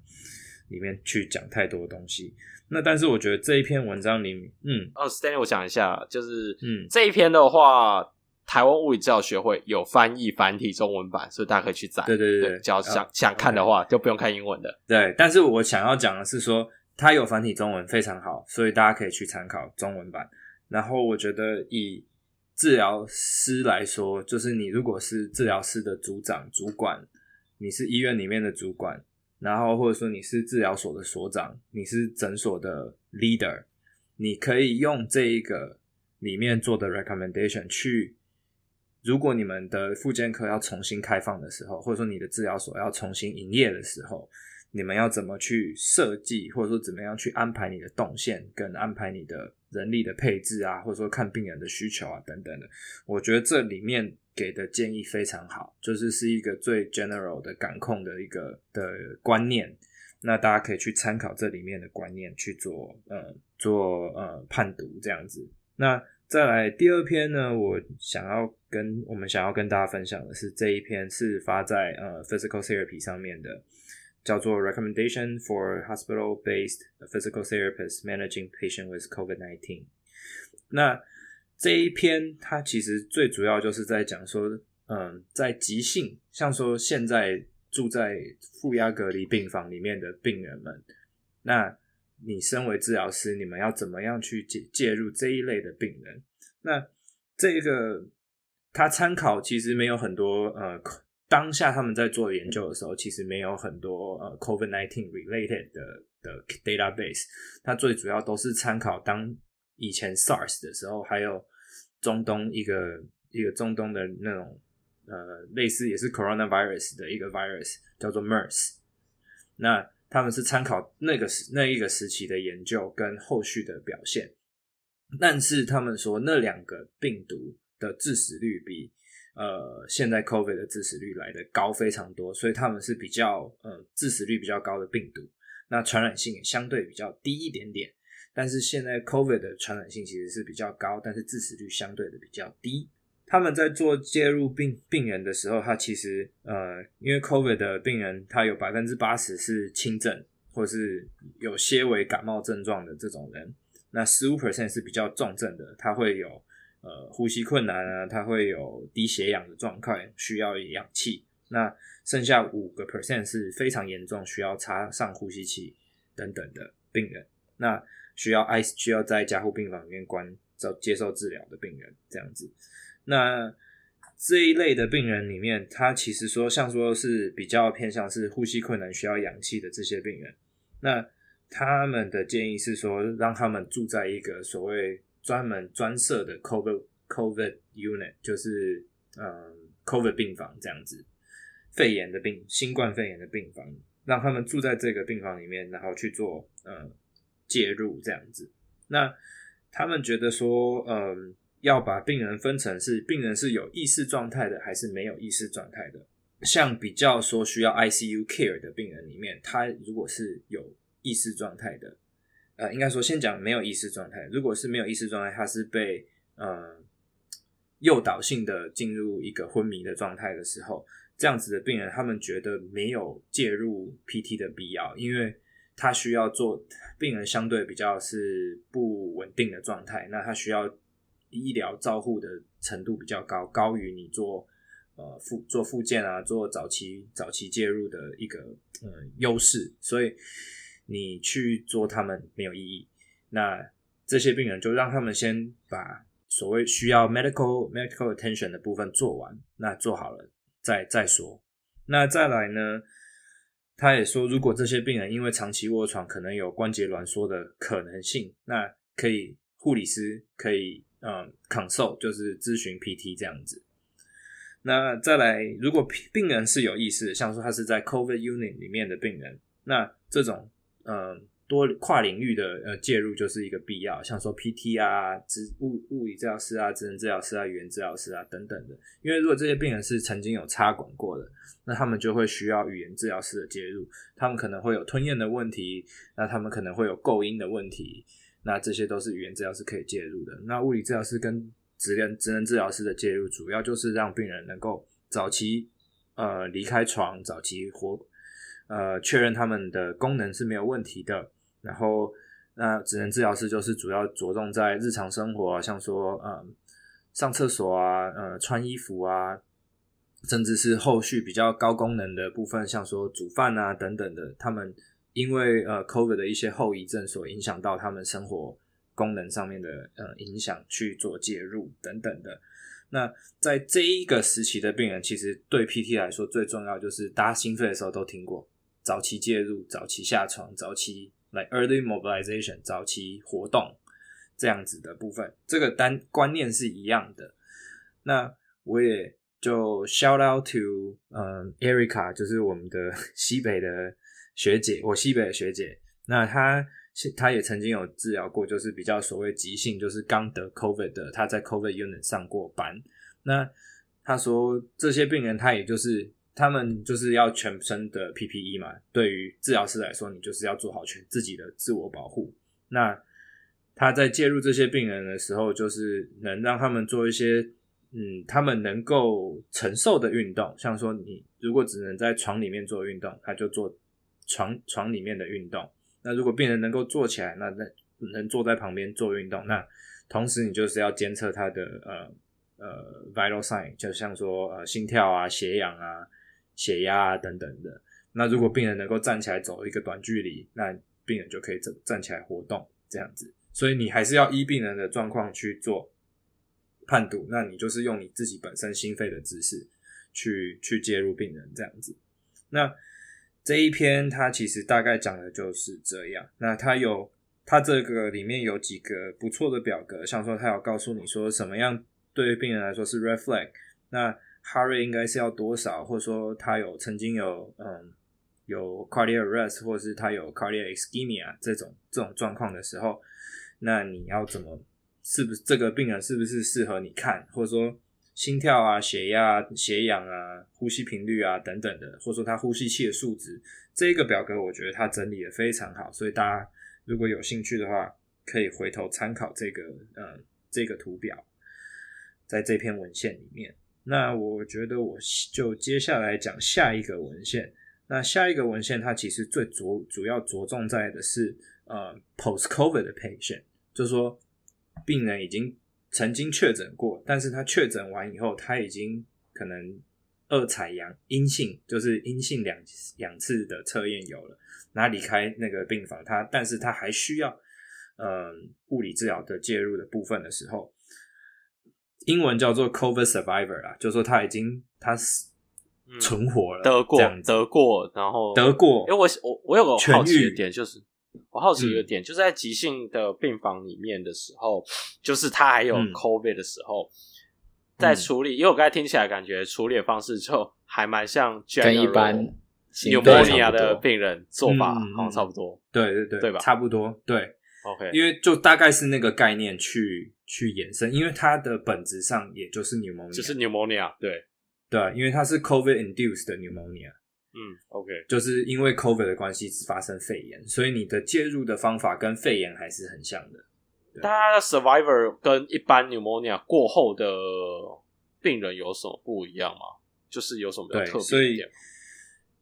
里面去讲太多东西。那但是我觉得这一篇文章里面，嗯，哦，Stanley，我讲一下，就是，嗯，这一篇的话，台湾物理治疗学会有翻译繁体中文版，所以大家可以去载。对对对，只要想、哦、想看的话，就不用看英文的。对，但是我想要讲的是说，它有繁体中文非常好，所以大家可以去参考中文版。然后我觉得以治疗师来说，就是你如果是治疗师的组长、主管，你是医院里面的主管。然后或者说你是治疗所的所长，你是诊所的 leader，你可以用这一个里面做的 recommendation 去，如果你们的复健科要重新开放的时候，或者说你的治疗所要重新营业的时候，你们要怎么去设计，或者说怎么样去安排你的动线，跟安排你的人力的配置啊，或者说看病人的需求啊等等的，我觉得这里面。给的建议非常好，就是是一个最 general 的感控的一个的观念，那大家可以去参考这里面的观念去做呃做呃判读这样子。那再来第二篇呢，我想要跟我们想要跟大家分享的是这一篇是发在呃 Physical Therapy 上面的，叫做 Recommendation for Hospital-Based Physical Therapists Managing Patient with COVID-19。那这一篇，它其实最主要就是在讲说，嗯，在急性，像说现在住在负压隔离病房里面的病人们，那你身为治疗师，你们要怎么样去介介入这一类的病人？那这个他参考其实没有很多，呃，当下他们在做研究的时候，其实没有很多呃 COVID-19 related 的的 database，它最主要都是参考当以前 SARS 的时候，还有。中东一个一个中东的那种呃，类似也是 coronavirus 的一个 virus 叫做 MERS，那他们是参考那个那一个时期的研究跟后续的表现，但是他们说那两个病毒的致死率比呃现在 COVID 的致死率来的高非常多，所以他们是比较呃致死率比较高的病毒，那传染性也相对比较低一点点。但是现在 COVID 的传染性其实是比较高，但是致死率相对的比较低。他们在做介入病病人的时候，他其实呃，因为 COVID 的病人他有百分之八十是轻症，或是有些微感冒症状的这种人，那十五 percent 是比较重症的，他会有呃呼吸困难啊，他会有低血氧的状况，需要氧气。那剩下五个 percent 是非常严重，需要插上呼吸器等等的病人。那需要 I 需要在加护病房里面关照接受治疗的病人这样子，那这一类的病人里面，他其实说像说是比较偏向是呼吸困难需要氧气的这些病人，那他们的建议是说让他们住在一个所谓专门专设的 COVID COVID unit，就是嗯 COVID 病房这样子，肺炎的病新冠肺炎的病房，让他们住在这个病房里面，然后去做嗯。介入这样子，那他们觉得说，嗯，要把病人分成是病人是有意识状态的还是没有意识状态的。像比较说需要 ICU care 的病人里面，他如果是有意识状态的，呃，应该说先讲没有意识状态。如果是没有意识状态，他是被呃诱导性的进入一个昏迷的状态的时候，这样子的病人，他们觉得没有介入 PT 的必要，因为他需要做病人相对比较是不稳定的状态，那他需要医疗照护的程度比较高，高于你做。呃，复做复健啊，做早期早期介入的一个呃优势，所以你去做他们没有意义。那这些病人就让他们先把所谓需要 medical medical attention 的部分做完，那做好了再再说。那再来呢，他也说，如果这些病人因为长期卧床，可能有关节挛缩的可能性，那可以护理师可以嗯 consult 就是咨询 PT 这样子。那再来，如果病人是有意识，像说他是在 COVID unit 里面的病人，那这种呃多跨领域的呃介入就是一个必要，像说 PT 啊、物物理治疗师啊、职能治疗师啊、语言治疗师啊等等的。因为如果这些病人是曾经有插管过的，那他们就会需要语言治疗师的介入，他们可能会有吞咽的问题，那他们可能会有构音的问题，那这些都是语言治疗师可以介入的。那物理治疗师跟职能职能治疗师的介入，主要就是让病人能够早期呃离开床，早期活呃确认他们的功能是没有问题的。然后那职能治疗师就是主要着重在日常生活，像说呃上厕所啊，呃穿衣服啊，甚至是后续比较高功能的部分，像说煮饭啊等等的。他们因为呃 COVID 的一些后遗症所影响到他们生活。功能上面的呃影响去做介入等等的，那在这一个时期的病人，其实对 PT 来说最重要就是大家心肺的时候都听过早期介入、早期下床、早期来、early mobilization、早期活动这样子的部分，这个单观念是一样的。那我也就 shout out to 嗯 Erica，就是我们的 西北的学姐，我西北的学姐，那她。他也曾经有治疗过，就是比较所谓急性，就是刚得 COVID 的，他在 COVID unit 上过班。那他说这些病人，他也就是他们就是要全身的 PPE 嘛。对于治疗师来说，你就是要做好全自己的自我保护。那他在介入这些病人的时候，就是能让他们做一些嗯，他们能够承受的运动，像说你如果只能在床里面做运动，他就做床床里面的运动。那如果病人能够坐起来，那那能坐在旁边做运动，那同时你就是要监测他的呃呃 vital sign，就像说呃心跳啊、血氧啊、血压啊等等的。那如果病人能够站起来走一个短距离，那病人就可以站站起来活动这样子。所以你还是要依病人的状况去做判读。那你就是用你自己本身心肺的姿势去去介入病人这样子。那这一篇它其实大概讲的就是这样。那它有它这个里面有几个不错的表格，像说它有告诉你说什么样对于病人来说是 flag，那 heart rate 应该是要多少，或者说他有曾经有嗯有 cardiac arrest，或者是他有 cardiac ischemia 这种这种状况的时候，那你要怎么是不是这个病人是不是适合你看，或者说。心跳啊、血压、血氧啊、呼吸频率啊等等的，或者说他呼吸器的数值，这一个表格我觉得他整理的非常好，所以大家如果有兴趣的话，可以回头参考这个嗯这个图表，在这篇文献里面。那我觉得我就接下来讲下一个文献。那下一个文献它其实最着主要着重在的是呃 post COVID 的 patient，就是说病人已经。曾经确诊过，但是他确诊完以后，他已经可能二采阳阴性，就是阴性两两次的测验有了，然后离开那个病房，他但是他还需要嗯、物理治疗的介入的部分的时候，英文叫做 COVID survivor 啦，就是说他已经他是存活了，嗯、得过得过，然后得过，因为我我我有个好奇的点就是。我好奇一个点，嗯、就是在急性的病房里面的时候，就是他还有 COVID 的时候，嗯、在处理，因为我刚才听起来感觉处理的方式就还蛮像跟一般 pneumonia 的病人做法好像差不多，对对对，对。吧？差不多，对。OK，因为就大概是那个概念去去延伸，因为它的本质上也就是 pneumonia，就是 pneumonia，对对，因为它是 COVID induced 的 pneumonia。嗯，OK，就是因为 COVID 的关系发生肺炎，所以你的介入的方法跟肺炎还是很像的。大家的 survivor 跟一般 pneumonia 过后的病人有什么不一样吗？就是有什么特别一点？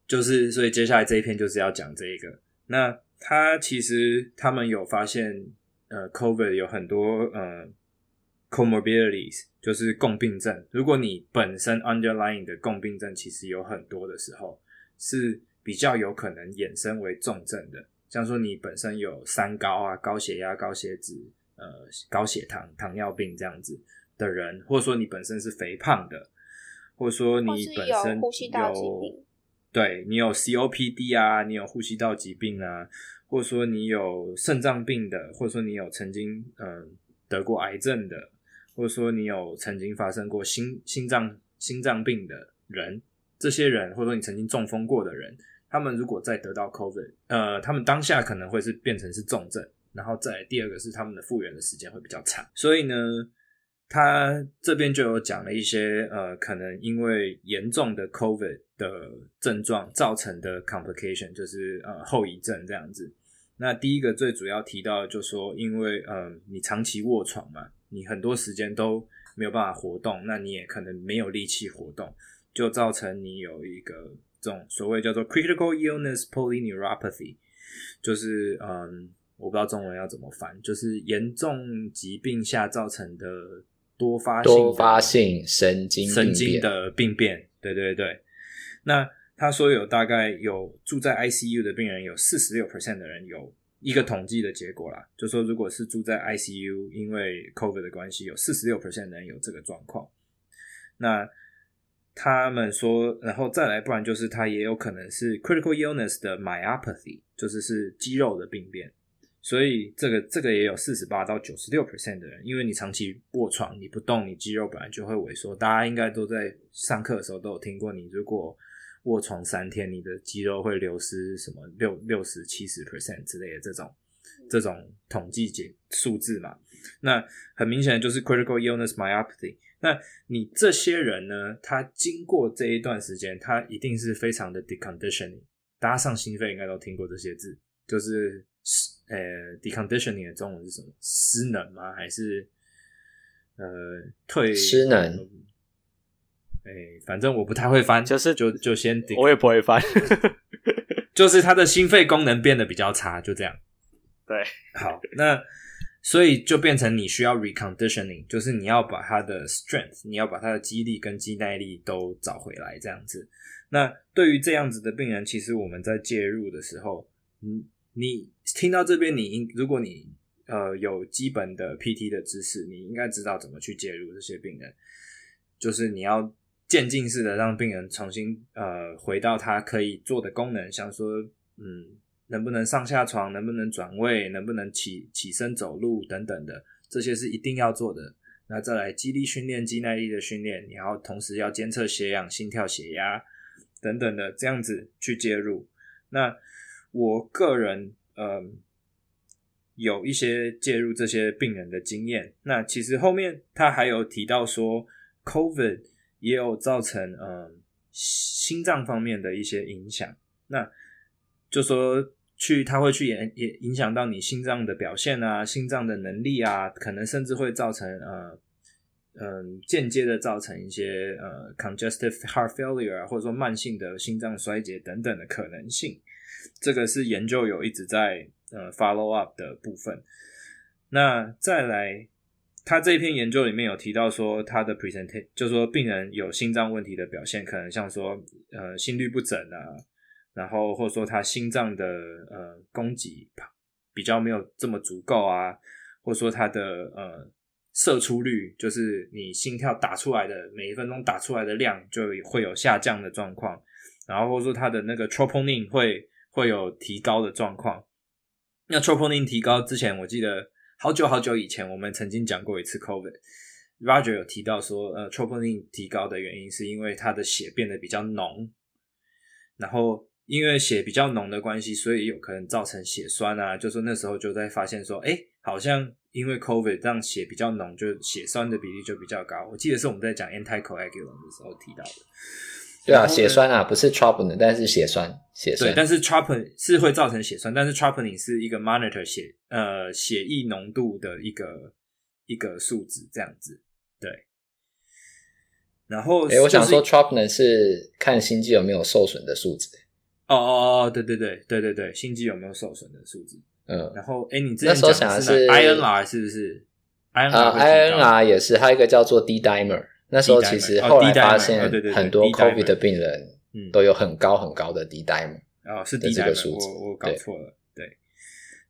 就是所以接下来这一篇就是要讲这一个。那他其实他们有发现，呃，COVID 有很多呃 comorbidities，就是共病症。如果你本身 underlying 的共病症其实有很多的时候。是比较有可能衍生为重症的，像说你本身有三高啊、高血压、高血脂、呃、高血糖、糖尿病这样子的人，或者说你本身是肥胖的，或者说你本身有，呼吸道疾病，对，你有 COPD 啊，你有呼吸道疾病啊，或者说你有肾脏病的，或者说你有曾经嗯、得过癌症的，或者说你有曾经发生过心心脏心脏病的人。这些人，或者说你曾经中风过的人，他们如果再得到 COVID，呃，他们当下可能会是变成是重症，然后再第二个是他们的复原的时间会比较长。所以呢，他这边就有讲了一些，呃，可能因为严重的 COVID 的症状造成的 complication，就是呃后遗症这样子。那第一个最主要提到就是说，因为呃你长期卧床嘛，你很多时间都没有办法活动，那你也可能没有力气活动。就造成你有一个这种所谓叫做 critical illness polyneuropathy，就是嗯，我不知道中文要怎么翻，就是严重疾病下造成的多发性多发性神经神经的病变。对对对，那他说有大概有住在 ICU 的病人有四十六 percent 的人有一个统计的结果啦，就说如果是住在 ICU，因为 COVID 的关系，有四十六 percent 的人有这个状况，那。他们说，然后再来，不然就是他也有可能是 critical illness 的 myopathy，就是是肌肉的病变。所以这个这个也有四十八到九十六 percent 的人，因为你长期卧床，你不动，你肌肉本来就会萎缩。大家应该都在上课的时候都有听过，你如果卧床三天，你的肌肉会流失什么六六十七十 percent 之类的这种这种统计解数字嘛。那很明显的就是 critical illness myopathy。那你这些人呢？他经过这一段时间，他一定是非常的 deconditioning。大家上心肺应该都听过这些字，就是呃 deconditioning 的中文是什么？失能吗？还是呃退失能？哎，反正我不太会翻，就是就就先顶我也不会翻，就是他的心肺功能变得比较差，就这样。对，好，那。所以就变成你需要 reconditioning，就是你要把他的 strength，你要把他的肌力跟肌耐力都找回来，这样子。那对于这样子的病人，其实我们在介入的时候，嗯，你听到这边，你应如果你呃有基本的 PT 的知识，你应该知道怎么去介入这些病人，就是你要渐进式的让病人重新呃回到他可以做的功能，像说嗯。能不能上下床，能不能转位，能不能起起身走路等等的，这些是一定要做的。那再来肌力训练、肌耐力的训练，然后同时要监测血氧、心跳、血压等等的，这样子去介入。那我个人呃有一些介入这些病人的经验。那其实后面他还有提到说，COVID 也有造成嗯心脏方面的一些影响。那就说。去，它会去也也影响到你心脏的表现啊，心脏的能力啊，可能甚至会造成呃，嗯、间接的造成一些呃，congestive heart failure 啊，或者说慢性的心脏衰竭等等的可能性。这个是研究有一直在呃 follow up 的部分。那再来，他这篇研究里面有提到说，他的 presentation 就是说病人有心脏问题的表现，可能像说呃，心率不整啊。然后或者说他心脏的呃供给比较没有这么足够啊，或者说他的呃射出率，就是你心跳打出来的每一分钟打出来的量就会有下降的状况，然后或者说他的那个 troponin 会会有提高的状况。那 troponin 提高之前，我记得好久好久以前我们曾经讲过一次 COVID，Roger 有提到说，呃 troponin 提高的原因是因为他的血变得比较浓，然后。因为血比较浓的关系，所以有可能造成血栓啊。就说那时候就在发现说，哎，好像因为 COVID 让血比较浓，就血栓的比例就比较高。我记得是我们在讲 anticoagulant 的时候提到的。对啊，血栓啊，不是 troponin，但是血栓，血栓。对，但是 troponin 是会造成血栓，但是 troponin 是一个 monitor 血呃血液浓度的一个一个数值，这样子。对。然后，哎、欸，我想说 troponin 是看心肌有没有受损的数值。哦哦哦，对对对对对对，心肌有没有受损的数值。嗯。然后，哎，你之前讲的是 INR 是不是？INR 啊，INR 也是，还有一个叫做 D-dimer。那时候其实后来发现很多 COVID 的病人都有很高很高的 D-dimer，哦，是 D-dimer，我我搞错了，对。对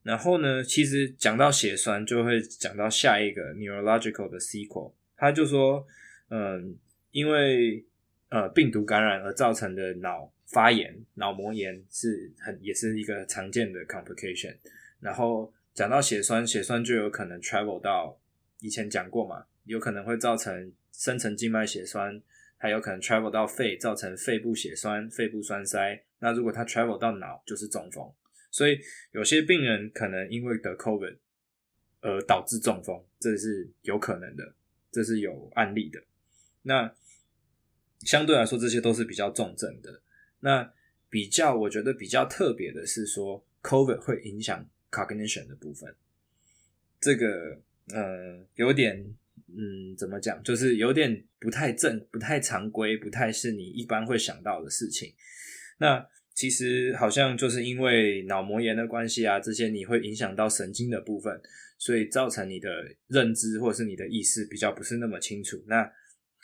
然后呢，其实讲到血栓，就会讲到下一个 neurological 的 sequel，他就说，嗯，因为呃病毒感染而造成的脑发炎、脑膜炎是很也是一个常见的 complication。然后讲到血栓，血栓就有可能 travel 到以前讲过嘛，有可能会造成。深层静脉血栓，还有可能 travel 到肺，造成肺部血栓、肺部栓塞。那如果它 travel 到脑，就是中风。所以有些病人可能因为得 COVID 而导致中风，这是有可能的，这是有案例的。那相对来说，这些都是比较重症的。那比较，我觉得比较特别的是说，COVID 会影响 cognition 的部分。这个，呃，有点。嗯，怎么讲？就是有点不太正、不太常规、不太是你一般会想到的事情。那其实好像就是因为脑膜炎的关系啊，这些你会影响到神经的部分，所以造成你的认知或是你的意识比较不是那么清楚。那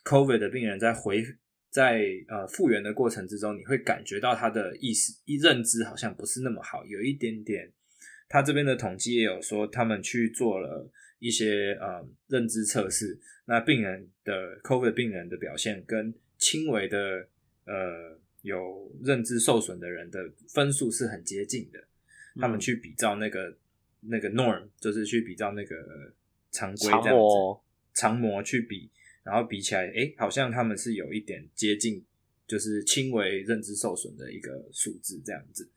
COVID 的病人在回在呃复原的过程之中，你会感觉到他的意识、一认知好像不是那么好，有一点点。他这边的统计也有说，他们去做了。一些呃认知测试，那病人的 COVID 病人的表现跟轻微的呃有认知受损的人的分数是很接近的。他们去比照那个那个 norm，就是去比照那个常规这样子，常模，常模去比，然后比起来，哎，好像他们是有一点接近，就是轻微认知受损的一个数字这样子。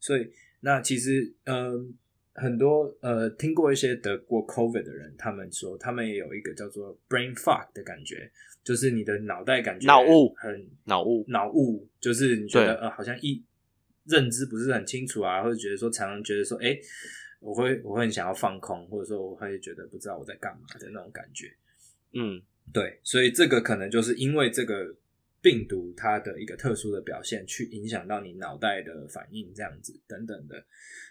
所以那其实嗯。呃很多呃，听过一些得过 COVID 的人，他们说他们也有一个叫做 brain fog 的感觉，就是你的脑袋感觉脑雾，很脑雾，脑雾，就是你觉得呃，好像一认知不是很清楚啊，或者觉得说常常觉得说，哎，我会我会很想要放空，或者说我会觉得不知道我在干嘛的那种感觉。嗯，对，所以这个可能就是因为这个病毒它的一个特殊的表现，去影响到你脑袋的反应，这样子等等的，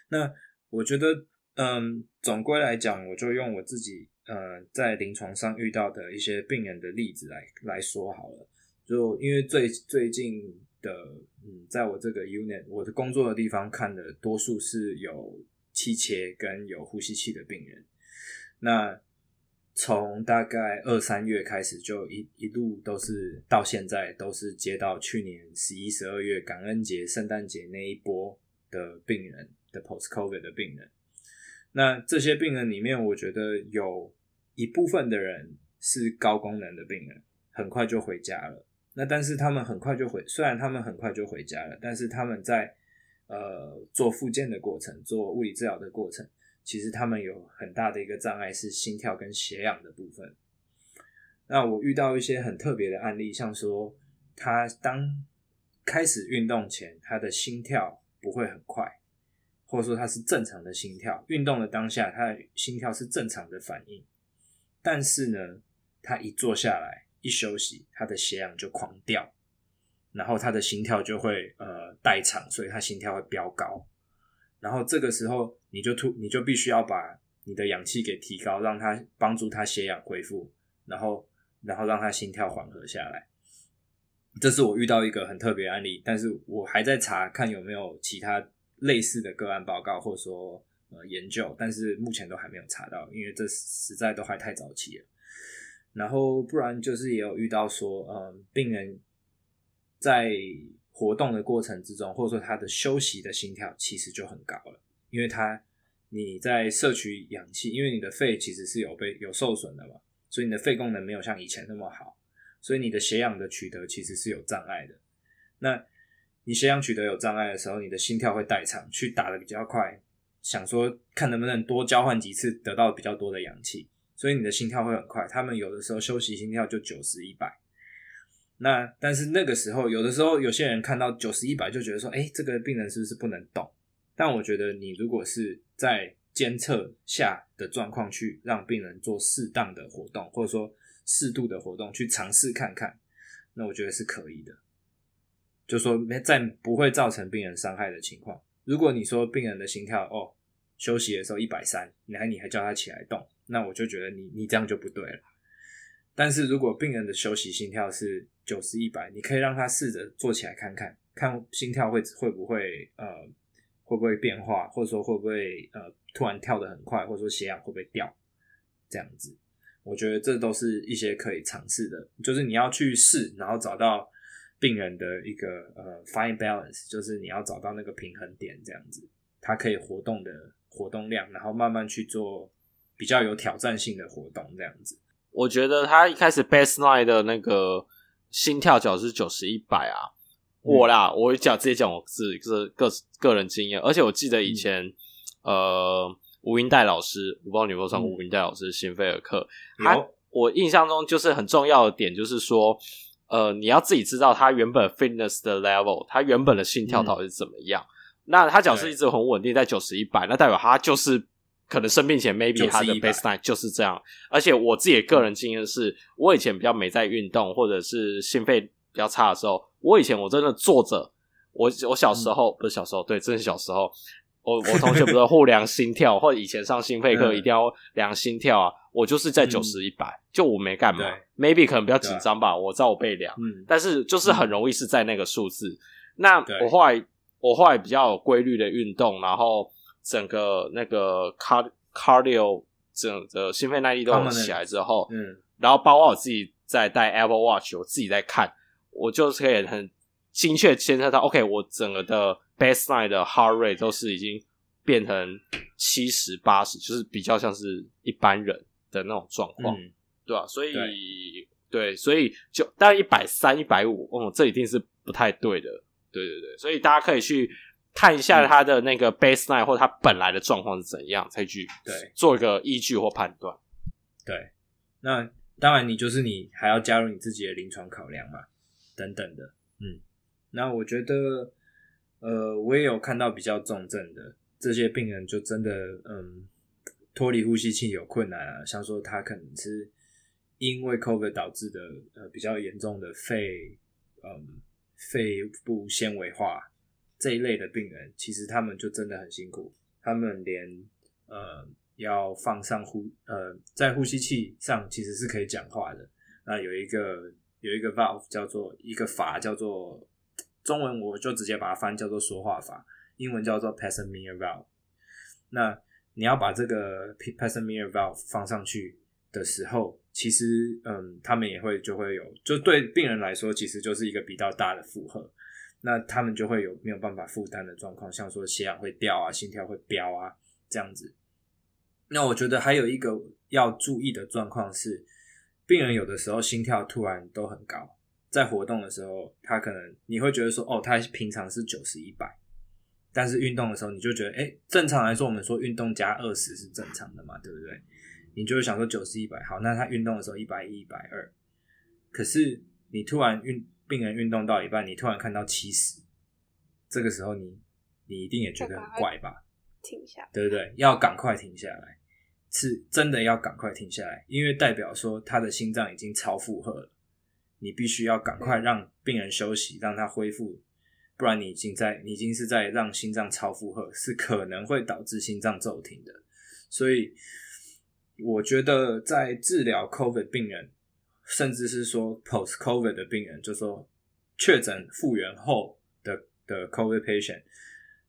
那。我觉得，嗯，总归来讲，我就用我自己，呃，在临床上遇到的一些病人的例子来来说好了。就因为最最近的，嗯，在我这个 unit，我的工作的地方看的多数是有气切跟有呼吸器的病人。那从大概二三月开始，就一一路都是到现在，都是接到去年十一、十二月感恩节、圣诞节那一波的病人。的 post-COVID 的病人，那这些病人里面，我觉得有一部分的人是高功能的病人，很快就回家了。那但是他们很快就回，虽然他们很快就回家了，但是他们在呃做复健的过程、做物理治疗的过程，其实他们有很大的一个障碍是心跳跟血氧的部分。那我遇到一些很特别的案例，像说他当开始运动前，他的心跳不会很快。或者说他是正常的心跳，运动的当下他的心跳是正常的反应，但是呢，他一坐下来一休息，他的血氧就狂掉，然后他的心跳就会呃代偿，所以他心跳会飙高，然后这个时候你就突你就必须要把你的氧气给提高，让他帮助他血氧恢复，然后然后让他心跳缓和下来。这是我遇到一个很特别案例，但是我还在查看有没有其他。类似的个案报告，或者说呃研究，但是目前都还没有查到，因为这实在都还太早期了。然后不然就是也有遇到说，呃，病人在活动的过程之中，或者说他的休息的心跳其实就很高了，因为他你在摄取氧气，因为你的肺其实是有被有受损的嘛，所以你的肺功能没有像以前那么好，所以你的血氧的取得其实是有障碍的。那你血氧取得有障碍的时候，你的心跳会代偿，去打得比较快，想说看能不能多交换几次，得到比较多的氧气，所以你的心跳会很快。他们有的时候休息心跳就九十一百。那但是那个时候，有的时候有些人看到九十一百就觉得说，哎，这个病人是不是不能动？但我觉得你如果是在监测下的状况去让病人做适当的活动，或者说适度的活动去尝试看看，那我觉得是可以的。就说没在不会造成病人伤害的情况。如果你说病人的心跳哦，休息的时候一百三，你还你还叫他起来动，那我就觉得你你这样就不对了。但是如果病人的休息心跳是九十一百，你可以让他试着坐起来看看，看心跳会会不会呃会不会变化，或者说会不会呃突然跳得很快，或者说血氧会不会掉，这样子，我觉得这都是一些可以尝试的，就是你要去试，然后找到。病人的一个呃 fine balance，就是你要找到那个平衡点，这样子，它可以活动的活动量，然后慢慢去做比较有挑战性的活动，这样子。我觉得他一开始 baseline 的那个心跳角是九十一百啊，嗯、我啦，我讲直接讲我自己是个个人经验，而且我记得以前、嗯、呃吴英代老师，我不知道你有没有上过吴英代老师心肺儿课，嗯、他我印象中就是很重要的点就是说。呃，你要自己知道他原本 fitness 的 level，他原本的心跳到底是怎么样。嗯、那他假设一直很稳定在九十一百，那代表他就是可能生病前 maybe 他的 baseline 就是这样。而且我自己的个人经验是，我以前比较没在运动，或者是心肺比较差的时候，我以前我真的坐着，我我小时候、嗯、不是小时候，对，真是小时候。我我同学不是互量心跳，或者以前上心肺课一定要量心跳啊。我就是在九十一百，就我没干嘛，maybe 可能比较紧张吧。我知道我背量，嗯，但是就是很容易是在那个数字。那我后来我后来比较有规律的运动，然后整个那个 card cardio 整个心肺耐力都起来之后，嗯，然后包括我自己在戴 Apple Watch，我自己在看，我就是可以很精确监测到，OK，我整个的。Baseline 的 heart rate 都是已经变成七十八十，就是比较像是一般人的那种状况，嗯、对吧、啊？所以对，对，所以就当然一百三、一百五，哦，这一定是不太对的。对对对，所以大家可以去看一下他的那个 baseline、嗯、或者他本来的状况是怎样，才去对做一个依据或判断。对，那当然，你就是你还要加入你自己的临床考量嘛，等等的。嗯，那我觉得。呃，我也有看到比较重症的这些病人，就真的嗯，脱离呼吸器有困难啊，像说他可能是因为 COVID 导致的呃比较严重的肺嗯肺部纤维化这一类的病人，其实他们就真的很辛苦，他们连呃要放上呼呃在呼吸器上其实是可以讲话的，那有一个有一个 valve 叫做一个阀叫做。中文我就直接把它翻叫做说话阀，英文叫做 Pacemaker valve。那你要把这个 Pacemaker valve 放上去的时候，其实嗯，他们也会就会有，就对病人来说，其实就是一个比较大的负荷。那他们就会有没有办法负担的状况，像说血氧会掉啊，心跳会飙啊这样子。那我觉得还有一个要注意的状况是，病人有的时候心跳突然都很高。在活动的时候，他可能你会觉得说，哦，他平常是九十一百，但是运动的时候，你就觉得，哎，正常来说，我们说运动加二十是正常的嘛，对不对？你就会想说九十一百，好，那他运动的时候一百一、一百二，可是你突然运病人运动到一半，你突然看到七十，这个时候你你一定也觉得很怪吧？停下，对不对？要赶快停下来，是真的要赶快停下来，因为代表说他的心脏已经超负荷了。你必须要赶快让病人休息，让他恢复，不然你已经在，你已经是在让心脏超负荷，是可能会导致心脏骤停的。所以，我觉得在治疗 COVID 病人，甚至是说 post COVID 的病人，就说确诊复原后的的 COVID patient，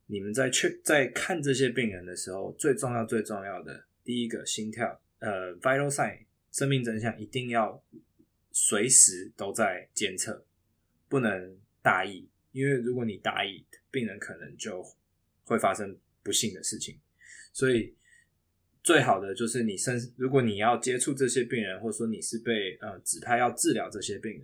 你们在确在看这些病人的时候，最重要最重要的第一个心跳，呃，vital sign 生命真相一定要。随时都在监测，不能大意，因为如果你大意，病人可能就会发生不幸的事情。所以最好的就是你身，如果你要接触这些病人，或者说你是被呃指派要治疗这些病人，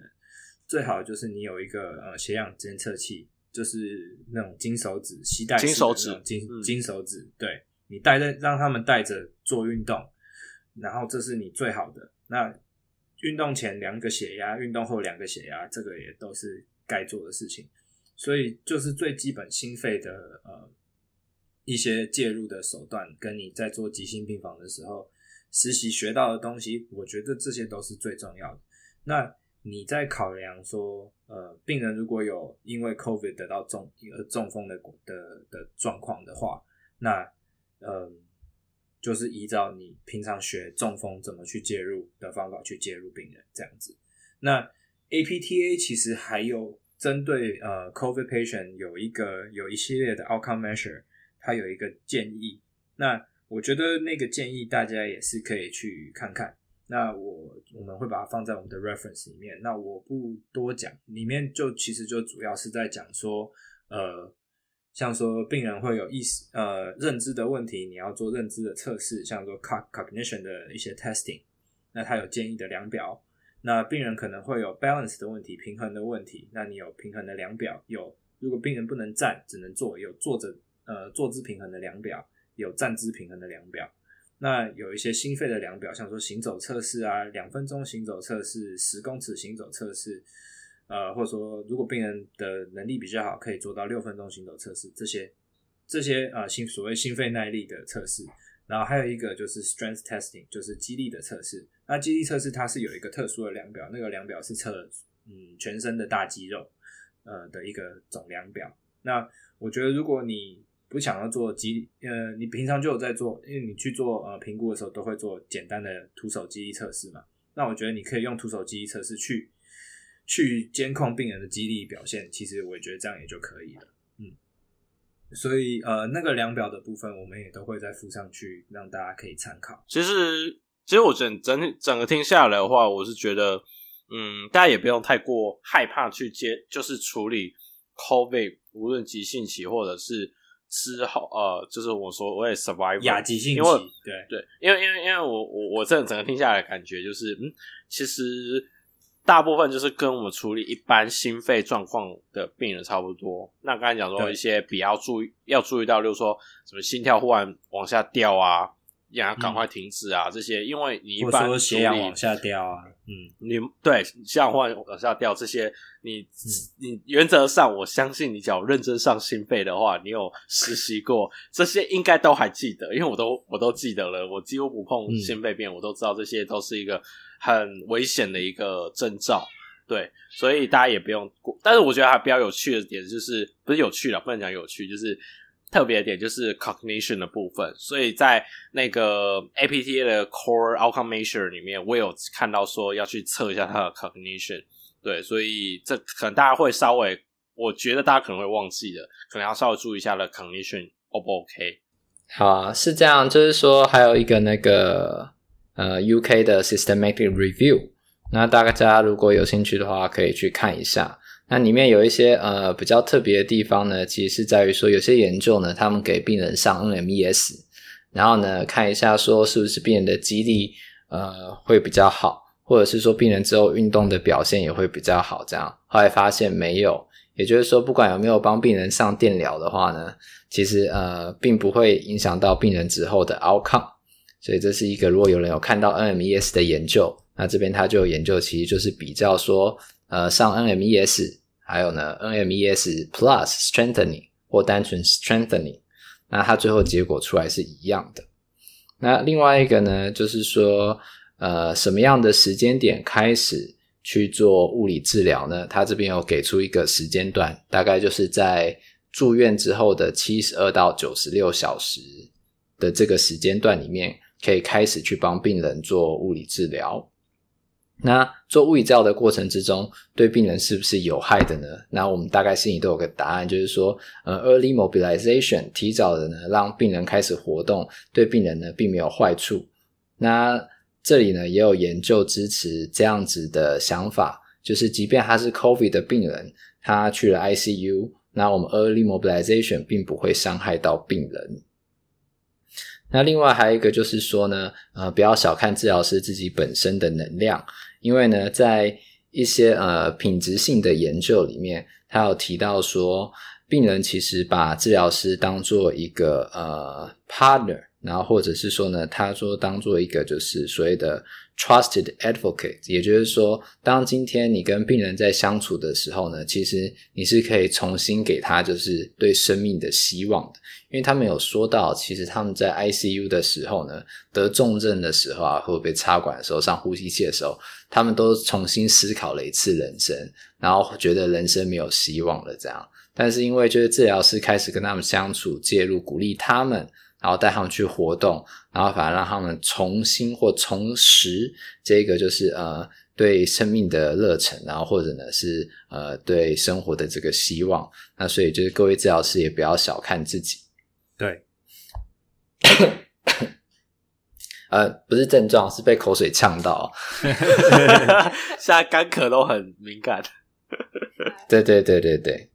最好的就是你有一个呃血氧监测器，就是那种金手指吸带式的那种金金手指，对，你带着让他们带着做运动，然后这是你最好的。那运动前量个血压，运动后量个血压，这个也都是该做的事情。所以就是最基本心肺的呃一些介入的手段，跟你在做急性病房的时候实习学到的东西，我觉得这些都是最重要的。那你在考量说，呃，病人如果有因为 COVID 得到中呃中风的的的状况的话，那呃就是依照你平常学中风怎么去介入的方法去介入病人这样子。那 APTA 其实还有针对呃 COVID patient 有一个有一系列的 outcome measure，它有一个建议。那我觉得那个建议大家也是可以去看看。那我我们会把它放在我们的 reference 里面。那我不多讲，里面就其实就主要是在讲说，呃，像说病人会有意识呃认知的问题，你要做认知的测试，像说 cognition 的一些 testing。那他有建议的量表。那病人可能会有 balance 的问题，平衡的问题。那你有平衡的量表，有如果病人不能站，只能坐，有坐着呃坐姿平衡的量表，有站姿平衡的量表。那有一些心肺的量表，像说行走测试啊，两分钟行走测试，十公尺行走测试，呃，或者说如果病人的能力比较好，可以做到六分钟行走测试，这些这些啊心所谓心肺耐力的测试。然后还有一个就是 strength testing，就是肌力的测试。那肌力测试它是有一个特殊的量表，那个量表是测嗯全身的大肌肉呃的一个总量表。那我觉得如果你不想要做肌，呃，你平常就有在做，因为你去做呃评估的时候都会做简单的徒手肌力测试嘛。那我觉得你可以用徒手肌力测试去去监控病人的肌力表现，其实我觉得这样也就可以了。嗯，所以呃那个量表的部分我们也都会再附上去，让大家可以参考。其实其实我整整整个听下来的话，我是觉得，嗯，大家也不用太过害怕去接，就是处理 COVID，无论急性期或者是。之后，呃，就是我说我也 survive 亚急性期，因为对对，因为因为因为我我我这整个听下来的感觉就是，嗯，其实大部分就是跟我们处理一般心肺状况的病人差不多。那刚才讲说一些比较注意要注意到，就是说什么心跳忽然往下掉啊。要赶快停止啊！嗯、这些，因为你一般说血氧往下掉啊，嗯，你对血氧往往下掉这些，你、嗯、你原则上，我相信你只要认真上心肺的话，你有实习过这些，应该都还记得，因为我都我都记得了，我几乎不碰心肺病，嗯、我都知道这些都是一个很危险的一个征兆，对，所以大家也不用过。但是我觉得还比较有趣的点就是，不是有趣了，不能讲有趣，就是。特别的点就是 cognition 的部分，所以在那个 APTA 的 core outcome measure 里面，我有看到说要去测一下它的 cognition。对，所以这可能大家会稍微，我觉得大家可能会忘记的，可能要稍微注意一下的 cognition O 不 OK？好啊，是这样，就是说还有一个那个呃 UK 的 systematic review，那大家如果有兴趣的话，可以去看一下。那里面有一些呃比较特别的地方呢，其实是在于说有些研究呢，他们给病人上 NMES，然后呢看一下说是不是病人的肌力呃会比较好，或者是说病人之后运动的表现也会比较好。这样后来发现没有，也就是说不管有没有帮病人上电疗的话呢，其实呃并不会影响到病人之后的 outcome。所以这是一个如果有人有看到 NMES 的研究，那这边他就有研究其实就是比较说。呃，上 NMES，还有呢，NMES Plus Strengthening 或单纯 Strengthening，那它最后结果出来是一样的。那另外一个呢，就是说，呃，什么样的时间点开始去做物理治疗呢？它这边有给出一个时间段，大概就是在住院之后的七十二到九十六小时的这个时间段里面，可以开始去帮病人做物理治疗。那做物理治疗的过程之中，对病人是不是有害的呢？那我们大概心里都有个答案，就是说，呃，early mobilization 提早的呢，让病人开始活动，对病人呢并没有坏处。那这里呢也有研究支持这样子的想法，就是即便他是 COVID 的病人，他去了 ICU，那我们 early mobilization 并不会伤害到病人。那另外还有一个就是说呢，呃，不要小看治疗师自己本身的能量。因为呢，在一些呃品质性的研究里面，他有提到说，病人其实把治疗师当做一个呃 partner，然后或者是说呢，他说当做一个就是所谓的。Trusted advocate，也就是说，当今天你跟病人在相处的时候呢，其实你是可以重新给他就是对生命的希望的，因为他们有说到，其实他们在 ICU 的时候呢，得重症的时候啊，或者被插管的时候，上呼吸器的时候，他们都重新思考了一次人生，然后觉得人生没有希望了这样。但是因为就是治疗师开始跟他们相处，介入鼓励他们。然后带他们去活动，然后反而让他们重新或重拾这个就是呃对生命的热忱，然后或者呢是呃对生活的这个希望。那所以就是各位治疗师也不要小看自己。对，呃，不是症状，是被口水呛到。现在干咳都很敏感。对对对对对。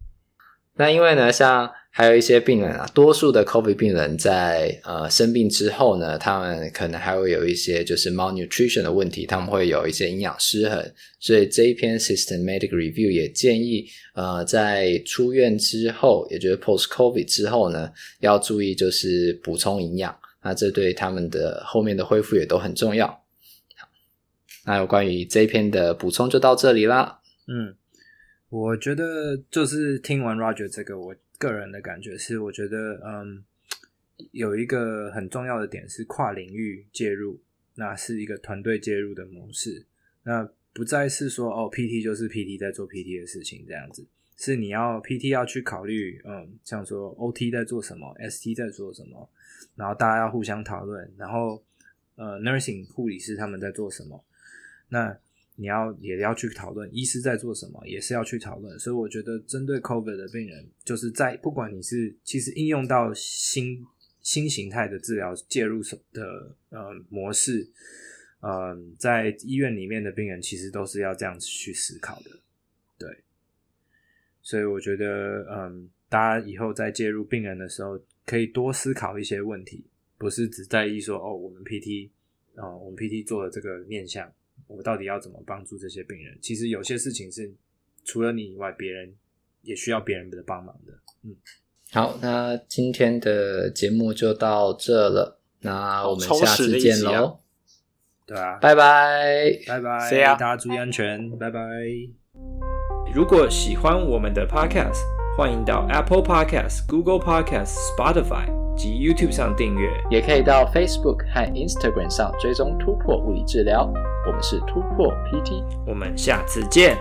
那因为呢，像。还有一些病人啊，多数的 COVID 病人在呃生病之后呢，他们可能还会有一些就是 malnutrition 的问题，他们会有一些营养失衡，所以这一篇 systematic review 也建议呃在出院之后，也就是 post COVID 之后呢，要注意就是补充营养，那这对他们的后面的恢复也都很重要。那有关于这一篇的补充就到这里啦。嗯，我觉得就是听完 Roger 这个我。个人的感觉是，我觉得，嗯，有一个很重要的点是跨领域介入，那是一个团队介入的模式，那不再是说哦，PT 就是 PT 在做 PT 的事情这样子，是你要 PT 要去考虑，嗯，像说 OT 在做什么，ST 在做什么，然后大家要互相讨论，然后呃，Nursing 护理师他们在做什么，那。你要也要去讨论，医师在做什么，也是要去讨论。所以我觉得，针对 COVID 的病人，就是在不管你是其实应用到新新形态的治疗介入的呃模式，嗯、在医院里面的病人其实都是要这样子去思考的，对。所以我觉得，嗯，大家以后在介入病人的时候，可以多思考一些问题，不是只在意说哦，我们 PT，哦、我们 PT 做的这个面向。我到底要怎么帮助这些病人？其实有些事情是除了你以外，别人也需要别人的帮忙的。嗯，好，那今天的节目就到这了，那我们下次见喽。啊对啊，拜拜，拜拜，大家注意安全，拜拜。如果喜欢我们的 Podcast，欢迎到 Apple Podcast、Google Podcast、Spotify。及 YouTube 上订阅，也可以到 Facebook 和 Instagram 上追踪突破物理治疗。我们是突破 PT，我们下次见。